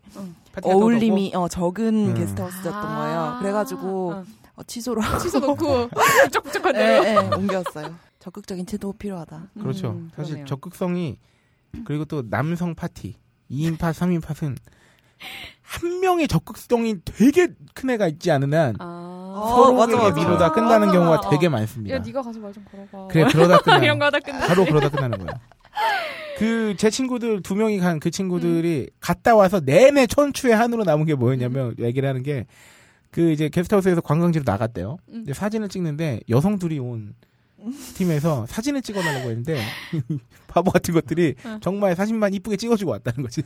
파티가 어울림이 어, 적은 음. 게스트하우스였던 거예요. 그래가지고 아, 어, 취소를 취소 놓고 예, 쩍쩍한데요. 예, 옮겼어요. 적극적인 태도 필요하다. 그렇죠. 음, 사실 그러네요. 적극성이 그리고 또 남성 파티 2인 파, 3인 팟은 한 명의 적극성이 되게 큰 애가 있지 않은 한 아. 어, 맞아, 서로에게 맞아. 미루다 끝나는 맞아. 경우가 어. 되게 많습니다. 야, 네가 가서 말 좀 걸어봐. 그래 그러다 끝나 이런 거 하다 끝나. 바로 그러다 끝나는 거야. 그 제 친구들 두 명이 간 그 친구들이 음. 갔다 와서 내내 천추의 한으로 남은 게 뭐였냐면 얘기를 하는 게 그 이제 게스트하우스에서 관광지로 나갔대요. 음. 이제 사진을 찍는데 여성 둘이 온 팀에서 사진을 찍어달라고 했는데 바보 같은 것들이 어. 정말 사진만 이쁘게 찍어주고 왔다는 거지.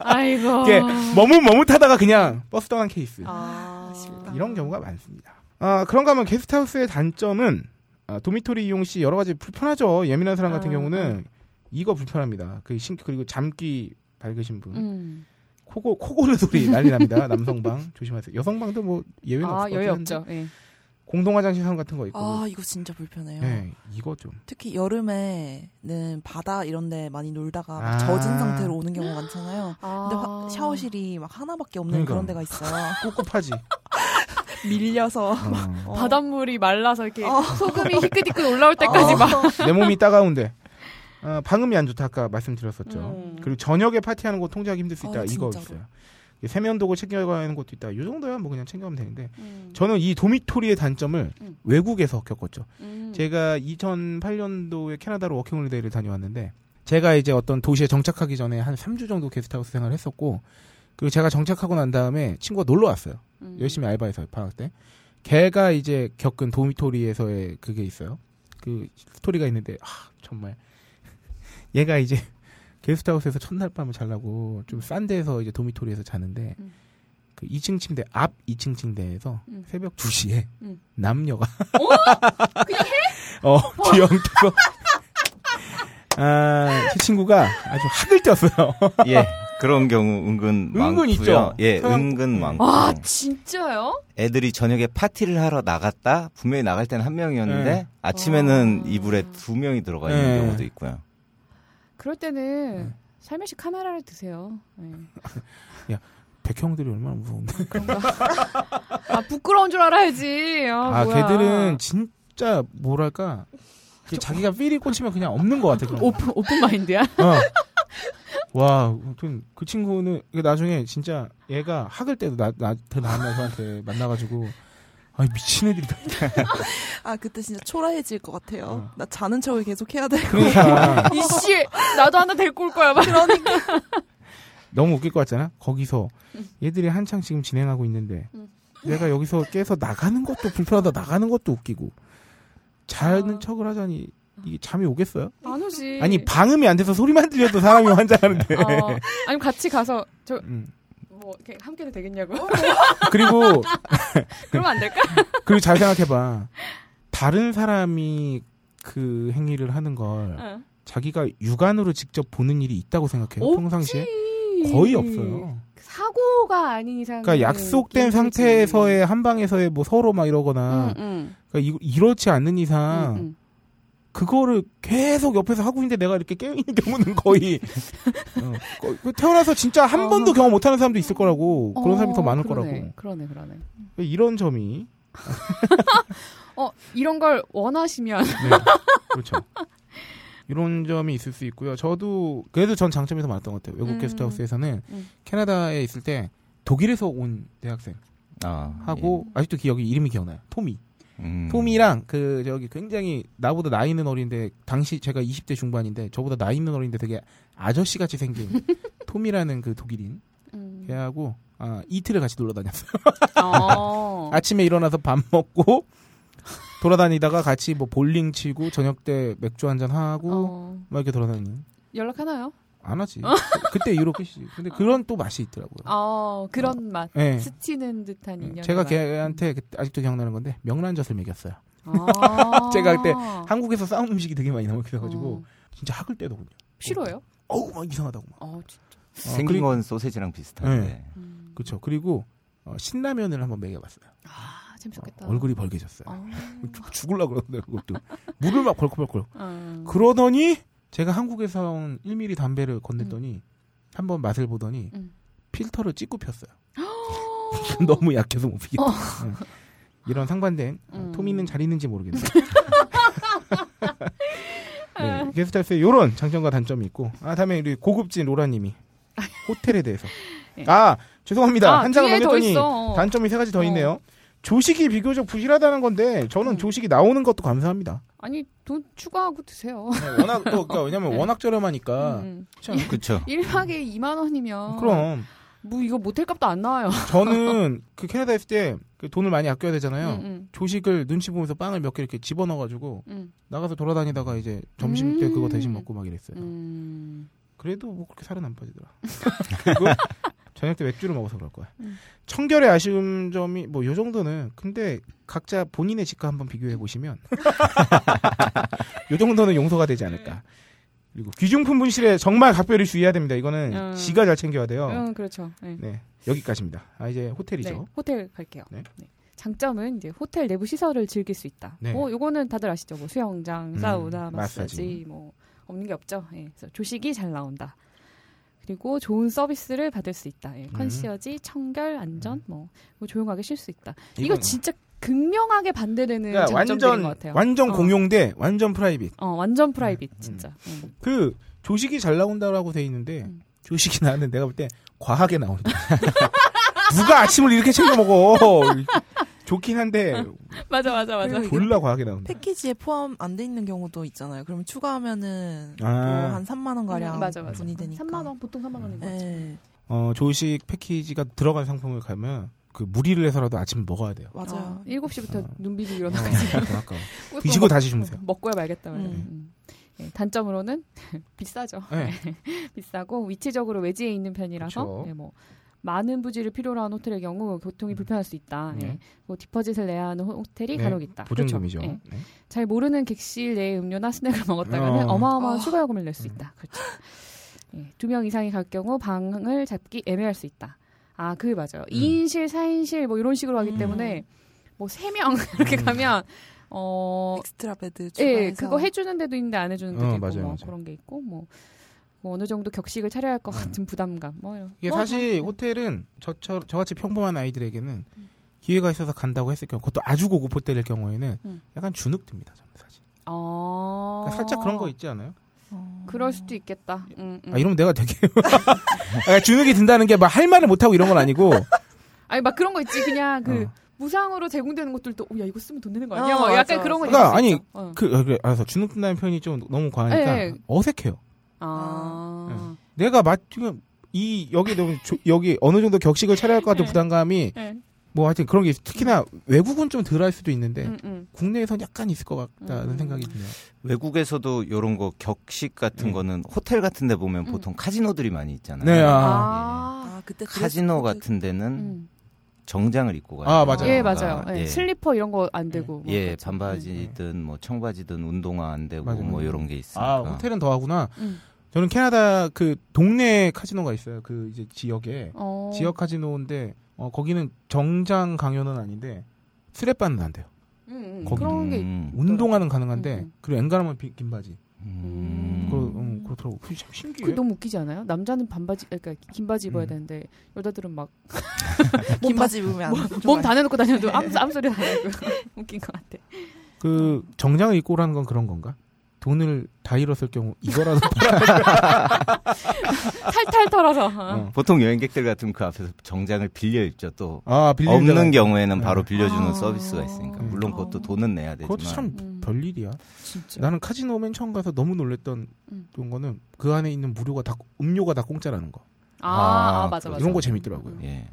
아이고. 이게 머뭇머뭇하다가 그냥 버스 떠난 케이스. 아, 이런 경우가 많습니다. 아, 그런가 하면 게스트하우스의 단점은 아, 도미토리 이용 시 여러 가지 불편하죠. 예민한 사람 같은 아, 경우는 이거 불편합니다. 그 신, 그리고 잠기 밝으신 분. 음. 코고, 코고르 소리 난리 납니다. 남성방. 조심하세요. 여성방도 뭐 예외는 아, 없을 것 같은데. 없죠. 예. 공동 화장실 선 같은 거 있고. 아 이거 진짜 불편해요. 네, 이거 좀. 특히 여름에는 바다 이런 데 많이 놀다가 막 아. 젖은 상태로 오는 경우가 많잖아요. 아. 근데 화- 샤워실이 막 하나밖에 없는 그러니까. 그런 데가 있어요. 꿉꿉하지. 밀려서 어. 어. 바닷물이 말라서 이렇게 어. 소금이 희끗희끗 올라올 때까지 막. 내 몸이 따가운데. 어, 방음이 안 좋다 아까 말씀드렸었죠. 음. 그리고 저녁에 파티하는 거 통제하기 힘들 수 있다. 아, 이거 진짜로. 있어요. 세면도구 챙겨가야 하는 것도 있다. 이 정도야 뭐 그냥 챙겨가면 되는데 음. 저는 이 도미토리의 단점을 음. 외국에서 겪었죠. 음. 제가 2008년도에 캐나다로 워킹홀리데이를 다녀왔는데 제가 이제 어떤 도시에 정착하기 전에 한 3주 정도 게스트하우스 생활을 했었고 그리고 제가 정착하고 난 다음에 친구가 놀러 왔어요. 음. 열심히 알바해서 방학 때. 걔가 이제 겪은 도미토리에서의 그게 있어요. 그 스토리가 있는데 아 정말 얘가 이제 게스트하우스에서 첫날 밤을 자려고 좀 싼 데서 이제 도미토리에서 자는데 음. 그 2층 침대 앞 2층 침대에서 음. 새벽 2시에 음. 남녀가 어 뒤에 엉켜서 아제 친구가 아주 학을 뛰었어요. 예. 그런 경우 은근 은근 많고요. 있죠. 예, 서양- 은근 많고. 와, 진짜요? 애들이 저녁에 파티를 하러 나갔다 분명히 나갈 때는 한 명이었는데 네. 아침에는 와. 이불에 두 명이 들어가 있는 네. 경우도 있고요. 그럴 때는 살며시 카메라를 드세요. 예. 백형들이 얼마나 무서운데. 아, 부끄러운 줄 알아야지. 아, 아. 걔들은 진짜 뭐랄까 이게 자기가 feel이 꽂히면 그냥 없는 것 같아. 그런 거. open, open mind야? 어. 와, 아무튼 그 친구는 나중에 진짜 얘가 학을 떼고 나, 나, 더 나은 저한테 만나가지고 아 미친 애들이다. 아 그때 진짜 초라해질 것 같아요. 어. 나 자는 척을 계속 해야 되고. 그러니까 이씨, 나도 하나 데리고 올 거야. 막. 그러니까 너무 웃길 것 같잖아. 거기서 얘들이 한창 지금 진행하고 있는데 음. 내가 여기서 깨서 나가는 것도 불편하다 나가는 것도 웃기고 자는 아. 척을 하자니 이게 잠이 오겠어요? 안 오지. 아니 방음이 안 돼서 소리만 들려도 사람이 환장하는데. 어, 아니 같이 가서 저 음. 뭐 이렇게 함께도 되겠냐고. 그리고 그러면 안 될까? 그리고 잘 생각해봐. 다른 사람이 그 행위를 하는 걸 어. 자기가 육안으로 직접 보는 일이 있다고 생각해요. 없지. 평상시에 거의 없어요. 사고가 아닌 이상. 그러니까 약속된 상태에서의 한 방에서의 뭐 서로 막 이러거나 응, 응, 그러니까 이, 이렇지 않는 이상 응, 응. 그거를 계속 옆에서 하고 있는데 내가 이렇게 깨어 있는 경우는 거의 어, 거- 태어나서 진짜 한 어. 번도 경험 못하는 사람도 있을 거라고 그런 사람이 더 어, 많을 그러네, 거라고 그러네, 그러네. 이런 점이 어, 이런 걸 원하시면. 네, 그렇죠. 이런 점이 있을 수 있고요. 저도 그래도 전 장점이 더 많았던 것 같아요. 외국 음. 게스트하우스에서는 음. 캐나다에 있을 때 독일에서 온 대학생 아, 하고 아직도 기억이 이름이 기억나요. 토미. 예. 음. 토미랑 그 저기 굉장히 나보다 나이 있는 어린데 당시 제가 20대 중반인데 저보다 나이 있는 어린데 되게 아저씨 같이 생긴 토미라는 그 독일인 음. 걔하고 아, 이틀을 같이 놀러 다녔어요. 어. 아침에 일어나서 밥 먹고 돌아다니다가 같이 뭐 볼링 치고 저녁 때 맥주 한잔 하고 어. 막 이렇게 돌아다니는. 연락하나요? 안 하지. 그- 그때 이후로 끝이지. 근데 그런 또 맛이 있더라고요. 어, 그런 맛. 네. 스치는 듯한 인연. 제가 걔한테 그때 아직도 기억나는 건데 명란젓을 먹였어요. 아. 제가 그때 한국에서 싸운 음식이 되게 많이 남아있어 가지고 어. 진짜 학을 때더군요. 싫어요? 어우 막 이상하다고 막. 어, 진짜. 생긴 그리고- 건 소세지랑 비슷한데. 네. 음. 그렇죠. 그리고 어, 신라면을 한번 먹여봤어요. 아, 재밌었겠다. 어, 얼굴이 벌개졌어요. 어. 죽- 죽을라 그러는데 그것도 물을 막 벌컥벌컥. 어. 그러더니 제가 한국에서 온 1mm 담배를 건넸더니 한번 맛을 보더니 음. 필터를 찍고 폈어요. 너무 약해서 못 피겠다. 응. 이런 상반된 어, 음. 토미는 잘 있는지 모르겠네. 네, 게스트하우스에 이런 장점과 단점이 있고 아 다음에 우리 고급진 로라님이 호텔에 대해서 네. 아 죄송합니다 아, 한 장을 넘겼더니 있어. 단점이 세 가지 더 어. 있네요. 조식이 비교적 부실하다는 건데 저는 음. 조식이 나오는 것도 감사합니다. 아니, 돈 추가하고 드세요. 네, 워낙 또 그러니까 왜냐면 네. 워낙 저렴하니까 음. 그쵸. 1박에 2만 원이면. 그럼 뭐 이거 모텔 값도 안 나와요. 저는 그 캐나다에 있을 때 그 돈을 많이 아껴야 되잖아요. 응, 응, 조식을 눈치 보면서 빵을 몇 개 이렇게 집어넣어 가지고 응. 나가서 돌아다니다가 이제 점심 때 음. 그거 대신 먹고 막 이랬어요. 음. 그래도 뭐 그렇게 살은 안 빠지더라. 저녁 때 맥주를 먹어서 그럴 거야. 음. 청결의 아쉬운 점이 뭐 요 정도는 근데 각자 본인의 집과 한번 비교해 보시면 요 정도는 용서가 되지 않을까. 그리고 귀중품 분실에 정말 각별히 주의해야 됩니다. 이거는 음. 지가 잘 챙겨야 돼요. 응, 그렇죠. 네. 네 여기까지입니다. 아 이제 네, 호텔이죠. 호텔 갈게요. 네. 네. 장점은 이제 호텔 내부 시설을 즐길 수 있다. 네. 뭐 요거는 다들 아시죠? 뭐 수영장, 음, 사우나, 마사지, 마사지. 뭐 없는 게 없죠. 예. 그래서 조식이 잘 나온다. 그리고 좋은 서비스를 받을 수 있다. 예. 컨시어지, 청결, 안전, 뭐, 뭐 조용하게 쉴 수 있다. 이거 진짜 극명하게 반대되는 그러니까 장점들인 완전 것 같아요. 완전 어. 공용 대 완전 private. 어, 완전 private 음. 진짜. 음. 그 조식이 잘 나온다라고 돼 있는데 음. 조식이 나왔는데 내가 볼 때 과하게 나온다. 누가 아침을 이렇게 챙겨 먹어? 좋긴 한데 맞아, 맞아, 맞아. 졸라 과하게 나온다. 패키지에 포함 안 돼 있는 경우도 있잖아요. 그러면 추가하면은 아. 뭐한 3만 원 가량 음, 맞아, 맞아. 분이 되니까. 3만 원 보통 3만 원인 거 같아. 네, 어, 조식 패키지가 들어간 상품을 가면 그 무리를 해서라도 아침 먹어야 돼요. 맞아요. 어, 7시부터 어. 눈 비비고 어, 일어나가지고 아까 드시고 다시 주무세요. 먹고야 말겠다. 음. 음. 예, 단점으로는 비싸죠. 네. 비싸고 위치적으로 외지에 있는 편이라서. 예, 뭐 많은 부지를 필요로 하는 호텔의 경우 교통이 불편할 수 있다. 네. 예. 뭐 디퍼짓을 내야 하는 호- 호텔이 네, 간혹 있다. 보증금이죠. 그렇죠. 예. 네. 잘 모르는 객실 내 음료나 스낵을 먹었다가는 어. 어. 마어마한 어. 추가 요금을 낼 수 있다. 그렇죠. 예, 두명 이상이 갈 경우 방을 잡기 애매할 수 있다. 아, 그게 맞아요. 2인실, 4인실 뭐 이런 식으로 하기 음. 때문에 뭐세명 이렇게 음. 가면 어 extra bed 추가해서. 예, 그거 해 주는 데도 있는데 안 해 주는 데도 어, 있고 맞아요, 뭐 맞아요. 그런 게 있고 뭐, 뭐 어느 정도 격식을 차려야 할 것 같은 부담감 뭐 이런. 이게 뭐, 사실 뭐, 호텔은 저, 저, 저같이 평범한 아이들에게는 기회가 있어서 간다고 했을 경우, 그것도 아주 고급 호텔일 경우에는 음. 약간 주눅 듭니다, 저는 사실. 어. 그러니까 살짝 그런 거 있지 않아요? 어. 그럴 수도 있겠다. 음, 음. 아, 이러면 내가 되게. 아, 주눅이 든다는 게 막 할 말을 못 하고 이런 건 아니고. 아니 막 그런 거 있지 그냥 그 어. 무상으로 제공되는 것들도 오, 야 이거 쓰면 돈 되는 거 아니야? 어, 뭐 약간 맞아, 그런 거 그러니까 아니, 있죠. 어. 그, 어, 그래, 알아서 주눅 든다는 표현이 좀 너무 과하니까 예, 예. 어색해요. 아. 내가 맞, 지금 이, 여기 너무, 조- 여기 어느 정도 격식을 차려야 할 것 같은 네. 부담감이 네. 뭐 하여튼 그런 게 있- 특히나 외국은 좀 덜 할 수도 있는데 음, 음. 국내에선 약간 있을 것 같다는 음. 생각이 드네요. 외국에서도 요런 거 격식 같은 네. 거는 호텔 같은 데 보면 음. 보통 카지노들이 많이 있잖아요. 네, 아. 아. 아, 그때 카지노 같은 데는 음. 정장을 입고 가요. 아, 맞아요. 예, 맞아요. 예, 예. 슬리퍼 이런 거 안 되고. 뭐 예, 그렇죠. 반바지든 뭐 청바지든 운동화 안 되고 맞아요. 뭐 이런 게 있으니까. 아, 호텔은 더 하구나. 음. 저는 캐나다 그 동네 카지노가 있어요. 그 이제 지역에 어. 지역 카지노인데 어, 거기는 정장 강요는 아닌데 스랩바는 안 돼요. 음, 음. 거기- 그런 게 음. 운동화는 가능한데 음, 음. 그리고 엔간하면 비- 긴 바지. 음. 그러, 음, 그렇더라고. 그게 참 신기해. 그게 너무 웃기지 않아요? 남자는 반바지, 그러니까 긴 바지 입어야 음. 되는데 여자들은 막 긴 바지 입으면 안몸다 내놓고 다녀도 네. 암, 암소리 다 내고 웃긴 것 같아. 그 정장을 입고 오라는 건 그런 건가? 돈을 다 잃었을 경우 이거라도 탈탈 털어서. 어. 보통 여행객들 같으면 그 앞에서 정장을 빌려 입죠. 또 아 없는 경우에는 네. 바로 빌려주는 아. 서비스가 있으니까 음. 물론 그것도 돈은 내야 되지만 그것도 참 음. 별일이야. 진짜. 나는 카지노 맨 처음 가서 너무 놀랬던 음. 그런 거는 그 안에 있는 무료가 다 음료가 다 공짜라는 거. 아, 아, 아, 맞아, 맞아. 이런 거 재밌더라고요. 예.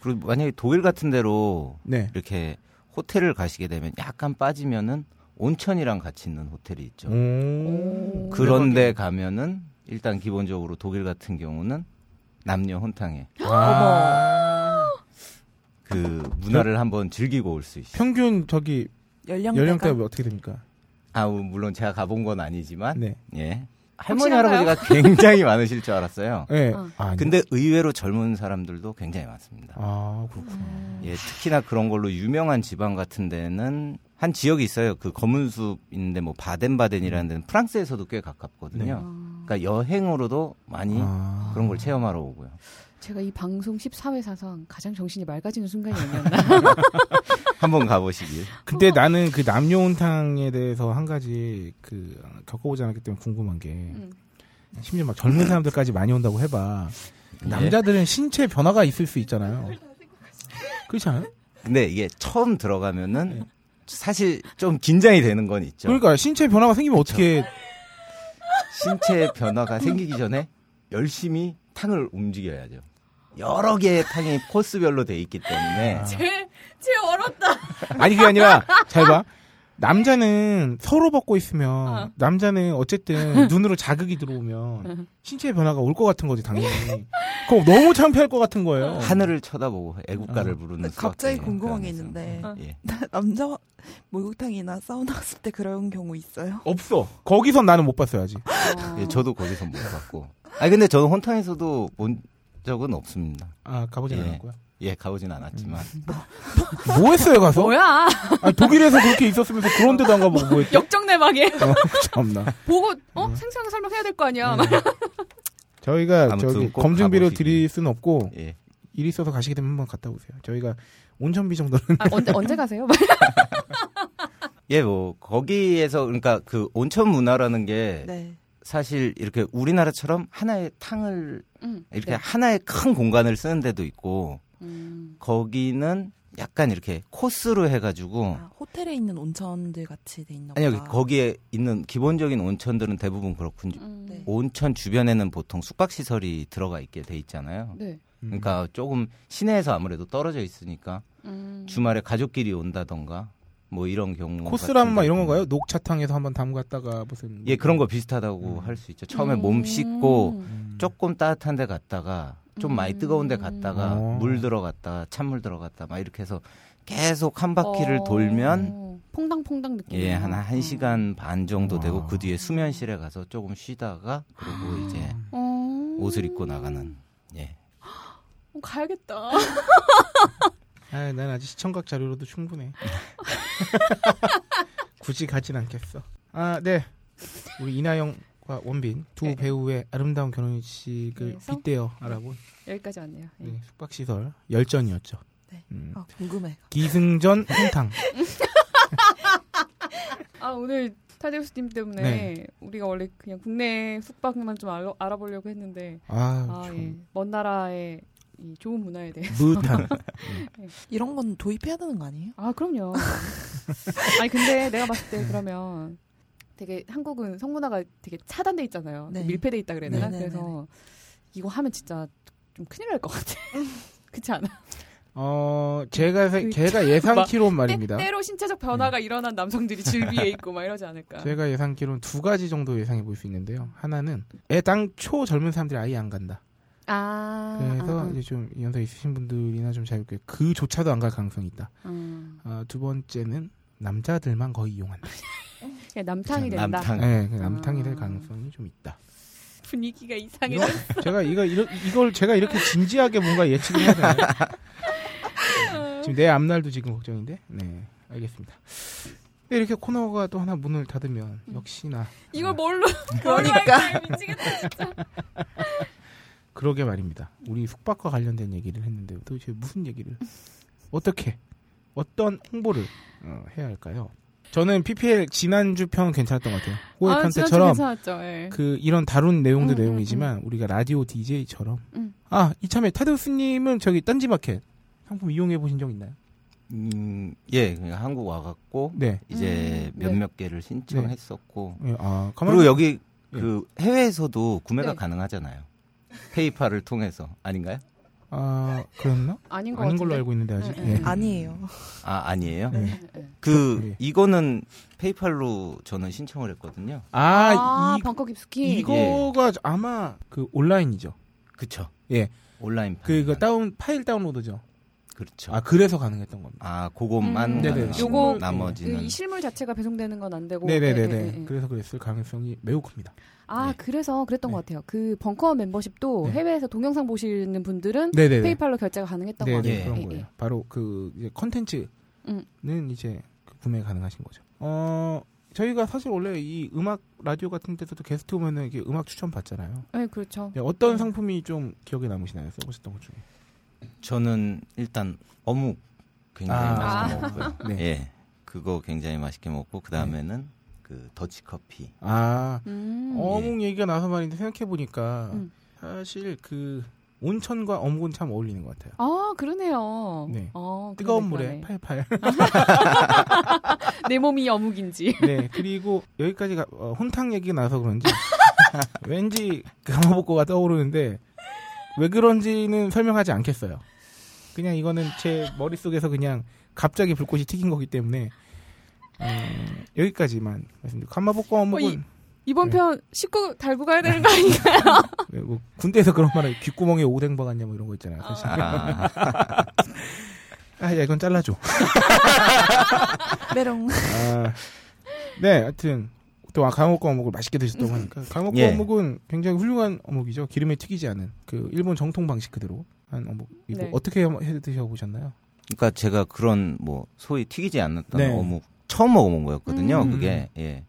그리고 만약에 독일 같은 데로 네. 이렇게 호텔을 가시게 되면 약간 빠지면은 온천이랑 같이 있는 호텔이 있죠. 오. 그런데 가면은 일단 기본적으로 독일 같은 경우는 남녀 혼탕에 아. 그 문화를 한번 즐기고 올 수 있어요. 평균 저기 연령대가 연령대가 어떻게 됩니까? 아 물론 제가 가본 건 아니지만 네. 예 할머니 확실한가요? 할아버지가 굉장히 많으실 줄 알았어요. 네. 어. 아, 근데 의외로 젊은 사람들도 굉장히 많습니다. 아 그렇구나. 음. 예, 특히나 그런 걸로 유명한 지방 같은 데는 한 지역이 있어요. 그 검은 숲인데 뭐 바덴바덴이라는 데는 프랑스에서도 꽤 가깝거든요. 아, 그러니까 여행으로도 많이 아. 그런 걸 체험하러 오고요. 제가 이 방송 14회 사상 가장 정신이 맑아지는 순간이 아니었나. 한번 가보시길. 근데 나는 그 남녀 온탕에 대해서 한 가지 그 겪어보지 않았기 때문에 궁금한 게 음. 심지어 막 젊은 사람들까지 많이 온다고 해봐. 예. 남자들은 신체 변화가 있을 수 있잖아요. 그렇지 않아요? 근데 이게 처음 들어가면은 네. 사실 좀 긴장이 되는 건 있죠. 그러니까 신체 변화가 생기면 어떻게 신체 변화가 생기기 전에 열심히 탕을 움직여야죠. 여러 개의 탕이 코스별로 돼 있기 때문에 제, 제 얼었다. 아니 그게 아니라 잘 봐. 남자는 서로 벗고 있으면 어. 남자는 어쨌든 눈으로 자극이 들어오면 신체 변화가 올 것 같은 거지 당연히. 그거 너무 창피할 것 같은 거예요. 하늘을 쳐다보고 애국가를 어. 부르는 갑자기 궁금한 게. 있는데 어. 예. 남자 목욕탕이나 사우나 갔을 때 그런 경우 있어요? 없어. 거기선 나는 못 봤어야지. 어. 예, 저도 거기서 못 봤고. 아니 근데 저는 혼탕에서도 본 적은 없습니다. 아 가보진 예. 않았고요. 예, 가보진 않았지만 뭐 했어요 가서? 뭐야? 아니, 독일에서 그렇게 있었으면서 그런 데도 안 가보고 뭐 했대? 역정내막에 어, 참나. 보고 어 생생하게 설명해야 될 거 아니야. 네. 저희가 저기 가보시기. 드릴 수는 없고 예. 일이 있어서 가시게 되면 한번 갔다 오세요. 저희가 온천비 정도는 아, 언제 언제 가세요? 예, 뭐 거기에서 그러니까 그 온천 문화라는 게 네. 사실 이렇게 우리나라처럼 하나의 탕을 음, 이렇게 네. 하나의 큰 공간을 쓰는 데도 있고 음. 거기는 약간 이렇게 코스로 해가지고 아, 호텔에 있는 온천들 같이 돼 있나. 아니요 거기에 있는 기본적인 온천들은 대부분 그렇군요. 음. 네. 온천 주변에는 보통 숙박 시설이 들어가 있게 돼 있잖아요. 네. 그러니까 조금 시내에서 아무래도 떨어져 있으니까 음. 주말에 가족끼리 온다던가 뭐 이런 경우 코스라면 막 이런 건가요? 녹차탕에서 한번 담갔다가 무슨 예 그런 거 비슷하다고 음. 할수 있죠. 처음에 음. 몸 씻고 음. 조금 따뜻한 데 갔다가 좀 많이 음. 뜨거운 데 갔다가 어. 물 들어갔다가 찬물 들어갔다 막 이렇게 해서 계속 한 바퀴를 어, 돌면 퐁당퐁당 느낌. 예, 한 1시간 반 정도 되고 와. 그 뒤에 수면실에 가서 조금 쉬다가 그리고 이제 어. 옷을 입고 나가는 예. 어, 가야겠다. 아, 난 아직 시청각 자료로도 충분해. 굳이 가진 않겠어. 아, 네. 우리 이나영 과 원빈 두 네. 배우의 아름다운 결혼식을 그래서? 빗대어 알아본 여기까지 왔네요. 예. 네, 숙박시설 열전이었죠. 네. 음. 아, 궁금해. 기승전 홍탕. 아 오늘 타데우스님 때문에 네. 우리가 원래 그냥 국내 숙박만 좀 알아, 알아보려고 했는데 아, 아, 참 예. 먼 나라의 이 좋은 문화에 대해. 무탄. 이런 건 도입해야 되는 거 아니에요? 아 그럼요. 아니 근데 내가 봤을 때 그러면 되게 한국은 성문화가 되게 차단돼 있잖아요. 네. 밀폐돼 있다 그래야 되나? 네, 네, 그래서 이거 하면 진짜 좀 큰일 날 것 같아. 그렇지 않아? 어, 제가 세- 그- 제가 예상키론 말입니다. 때, 로 신체적 변화가 일어난 남성들이 질비해 있고 막 이러지 않을까. 제가 예상키로는 두 가지 정도 예상해 볼 수 있는데요. 하나는 애당초 젊은 사람들이 아예 안 간다. 아. 그래서 아, 아. 이제 좀 연세 있으신 분들이나 좀 자유롭게 그조차도 안 갈 가능성이 있다. 음. 아, 두 번째는 남자들만 거의 이용한다. 그냥 남탕이 된다. 남탕. 네, 그 남탕이 아. 될 가능성이 좀 있다. 분위기가 이상해. 제가 이거 이러, 이걸 제가 이렇게 진지하게 뭔가 예측을 해야 되나요? 지금 내 앞날도 지금 걱정인데. 네, 알겠습니다. 네, 이렇게 코너가 또 하나 문을 닫으면 역시나 이걸 뭘로 그러니까. 미치겠다 진짜. 그러게 말입니다. 우리 숙박과 관련된 얘기를 했는데 도대체 무슨 얘기를 어떻게 어떤 홍보를 어, 해야 할까요? 저는 PPL 지난주 편 괜찮았던 것 같아요. 호흡한 아, 지난주 때처럼 괜찮았죠. 예. 그 이런 다룬 내용도 음, 음, 내용이지만 우리가 라디오 DJ처럼 음. 아 이참에 타데우스님은 저기 딴지마켓 상품 이용해 보신 적 있나요? 음, 예, 그냥 한국 와갖고 네. 이제 음, 네. 몇몇 개를 신청했었고 예, 아 그리고 여기 예. 그 해외에서도 구매가 네. 가능하잖아요. 페이팔을 통해서 아닌가요? 아 그랬나? 아닌 것 아닌 걸로 같은데. 알고 있는데 아직. 네, 네. 예. 아니에요. 아 아니에요? 네. 예, 예. 그 예. 이거는 페이팔로 저는 신청을 했거든요. 아, 아, 이 벙커 깊숙이. 이거가 아마 그 온라인이죠. 그쵸? 예. 온라인 그 판매가. 다운 파일 다운로드죠. 그렇죠. 아 그래서 가능했던 겁니다. 아, 그것만 음, 요거 그 나머지는 이 실물 자체가 배송되는 건 안 되고. 네네네네. 예, 예, 예. 그래서 그랬을 가능성이 매우 큽니다. 아 네. 그래서 그랬던 네. 것 같아요. 그 벙커 멤버십도 네. 해외에서 동영상 보시는 분들은 네네네. 페이팔로 결제가 가능했던 것 네네 같아요. 예. 그런 예, 거예요. 예. 바로 그 이제 컨텐츠는 음. 이제 그 구매 가능하신 거죠. 어 저희가 사실 원래 이 음악 라디오 같은 데서도 게스트 오면은 이게 음악 추천 받잖아요. 네, 그렇죠. 네, 어떤 상품이 좀 기억에 남으시나요? 써보셨던 것 중에? 저는 일단 어묵 굉장히 아. 맛있게 먹고요. 네. 예. 그거 굉장히 맛있게 먹고 그 다음에는 그 더치 커피. 아 음. 어묵 얘기가 나서 말인데 생각해 보니까 음. 사실 그 온천과 어묵은 참 어울리는 것 같아요. 아 그러네요. 네. 어, 뜨거운 물에. 팔팔. 내 몸이 어묵인지. 네, 그리고 여기까지 가, 어, 혼탕 얘기가 나서 그런지 왠지 그 강화복고가 떠오르는데 왜 그런지는 설명하지 않겠어요. 그냥 이거는 제 머릿속에서 그냥 갑자기 불꽃이 튀긴 거기 때문에 어, 여기까지만 말씀드리고 어묵은 어, 이- 이번 네. 편 식구 달고 가야 되는 거 아닌가요? 왜 뭐 군대에서 그런 말을 귓구멍에 오뎅 박았냐 뭐 이런 거 있잖아요. 사실. 아, 아, 야 이건 잘라줘. 메롱. 아, 네, 하여튼 또 강옥과 어묵을 맛있게 드셨다고 하니까 강옥과 예. 어묵은 굉장히 훌륭한 어묵이죠. 기름에 튀기지 않은 그 일본 정통 방식 그대로 한 어묵이고 네. 어떻게 해 드셔 보셨나요? 그러니까 제가 그런 뭐 소위 튀기지 않았던 네. 어묵 처음 먹어본 거였거든요. 음. 그게 예.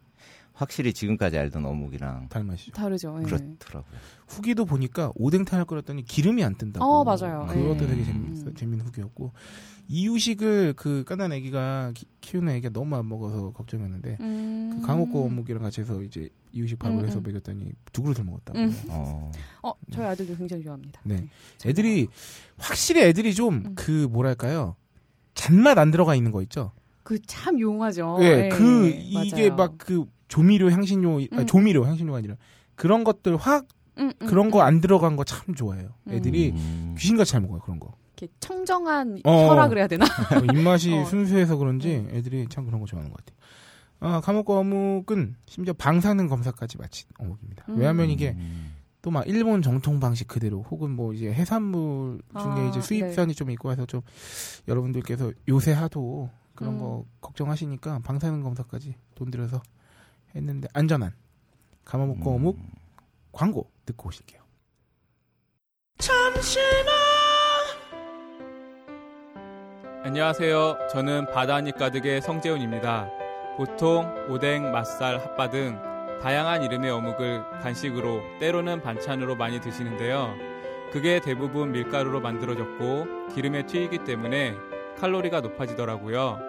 확실히 지금까지 알던 어묵이랑 맛이죠. 다르죠. 예. 그렇더라고요. 후기도 보니까 오뎅탕을 끓였더니 기름이 안 뜬다고. 어, 맞아요. 그것도 예. 되게 재밌, 음. 재밌는 후기였고 이유식을 그 까난 애기가 기- 키우는 애기가 너무 안 먹어서 걱정했는데 음. 그 강옥과 어묵이랑 같이 해서 이제 이유식 밥을 음, 해서 음. 먹였더니 두 그릇을 먹었다고. 음. 어. 어, 저희 아들도 굉장히 좋아합니다. 네. 애들이 확실히 애들이 좀 음. 그 뭐랄까요 잔맛 안 들어가 있는 거 있죠. 그 참 용하죠. 예, 예, 그 이게 맞아요. 막그 조미료 향신료 아니, 음. 조미료 향신료가 아니라 그런 것들 확 음, 음, 그런 거 음. 안 들어간 거 참 좋아해요. 애들이 음. 귀신같이 잘 먹어요 그런 거. 이렇게 청정한 어. 혈압 그래야 되나? 어, 입맛이 어. 순수해서 그런지 애들이 참 그런 거 좋아하는 것 같아요. 아, 감옥과 어묵은 심지어 방사능 검사까지 마친 어묵입니다. 음. 왜냐하면 이게 음. 또막 일본 정통 방식 그대로 혹은 뭐 이제 해산물 중에 아, 이제 수입산이 좀 있고 해서 좀 여러분들께서 요새 하도 그런 음. 거 걱정하시니까 방사능 검사까지 돈 들여서 했는데 안전한 감옥과 어묵 음. 광고 듣고 오실게요. 안녕하세요. 저는 바다니 가득의 성재훈입니다. 보통 오뎅, 맛살, 핫바 등 다양한 이름의 어묵을 간식으로 때로는 반찬으로 많이 드시는데요. 그게 대부분 밀가루로 만들어졌고 기름에 튀기기 때문에 칼로리가 높아지더라고요.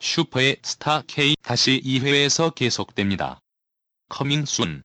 슈퍼의 스타 K 다시 2회에서 계속됩니다. 커밍 순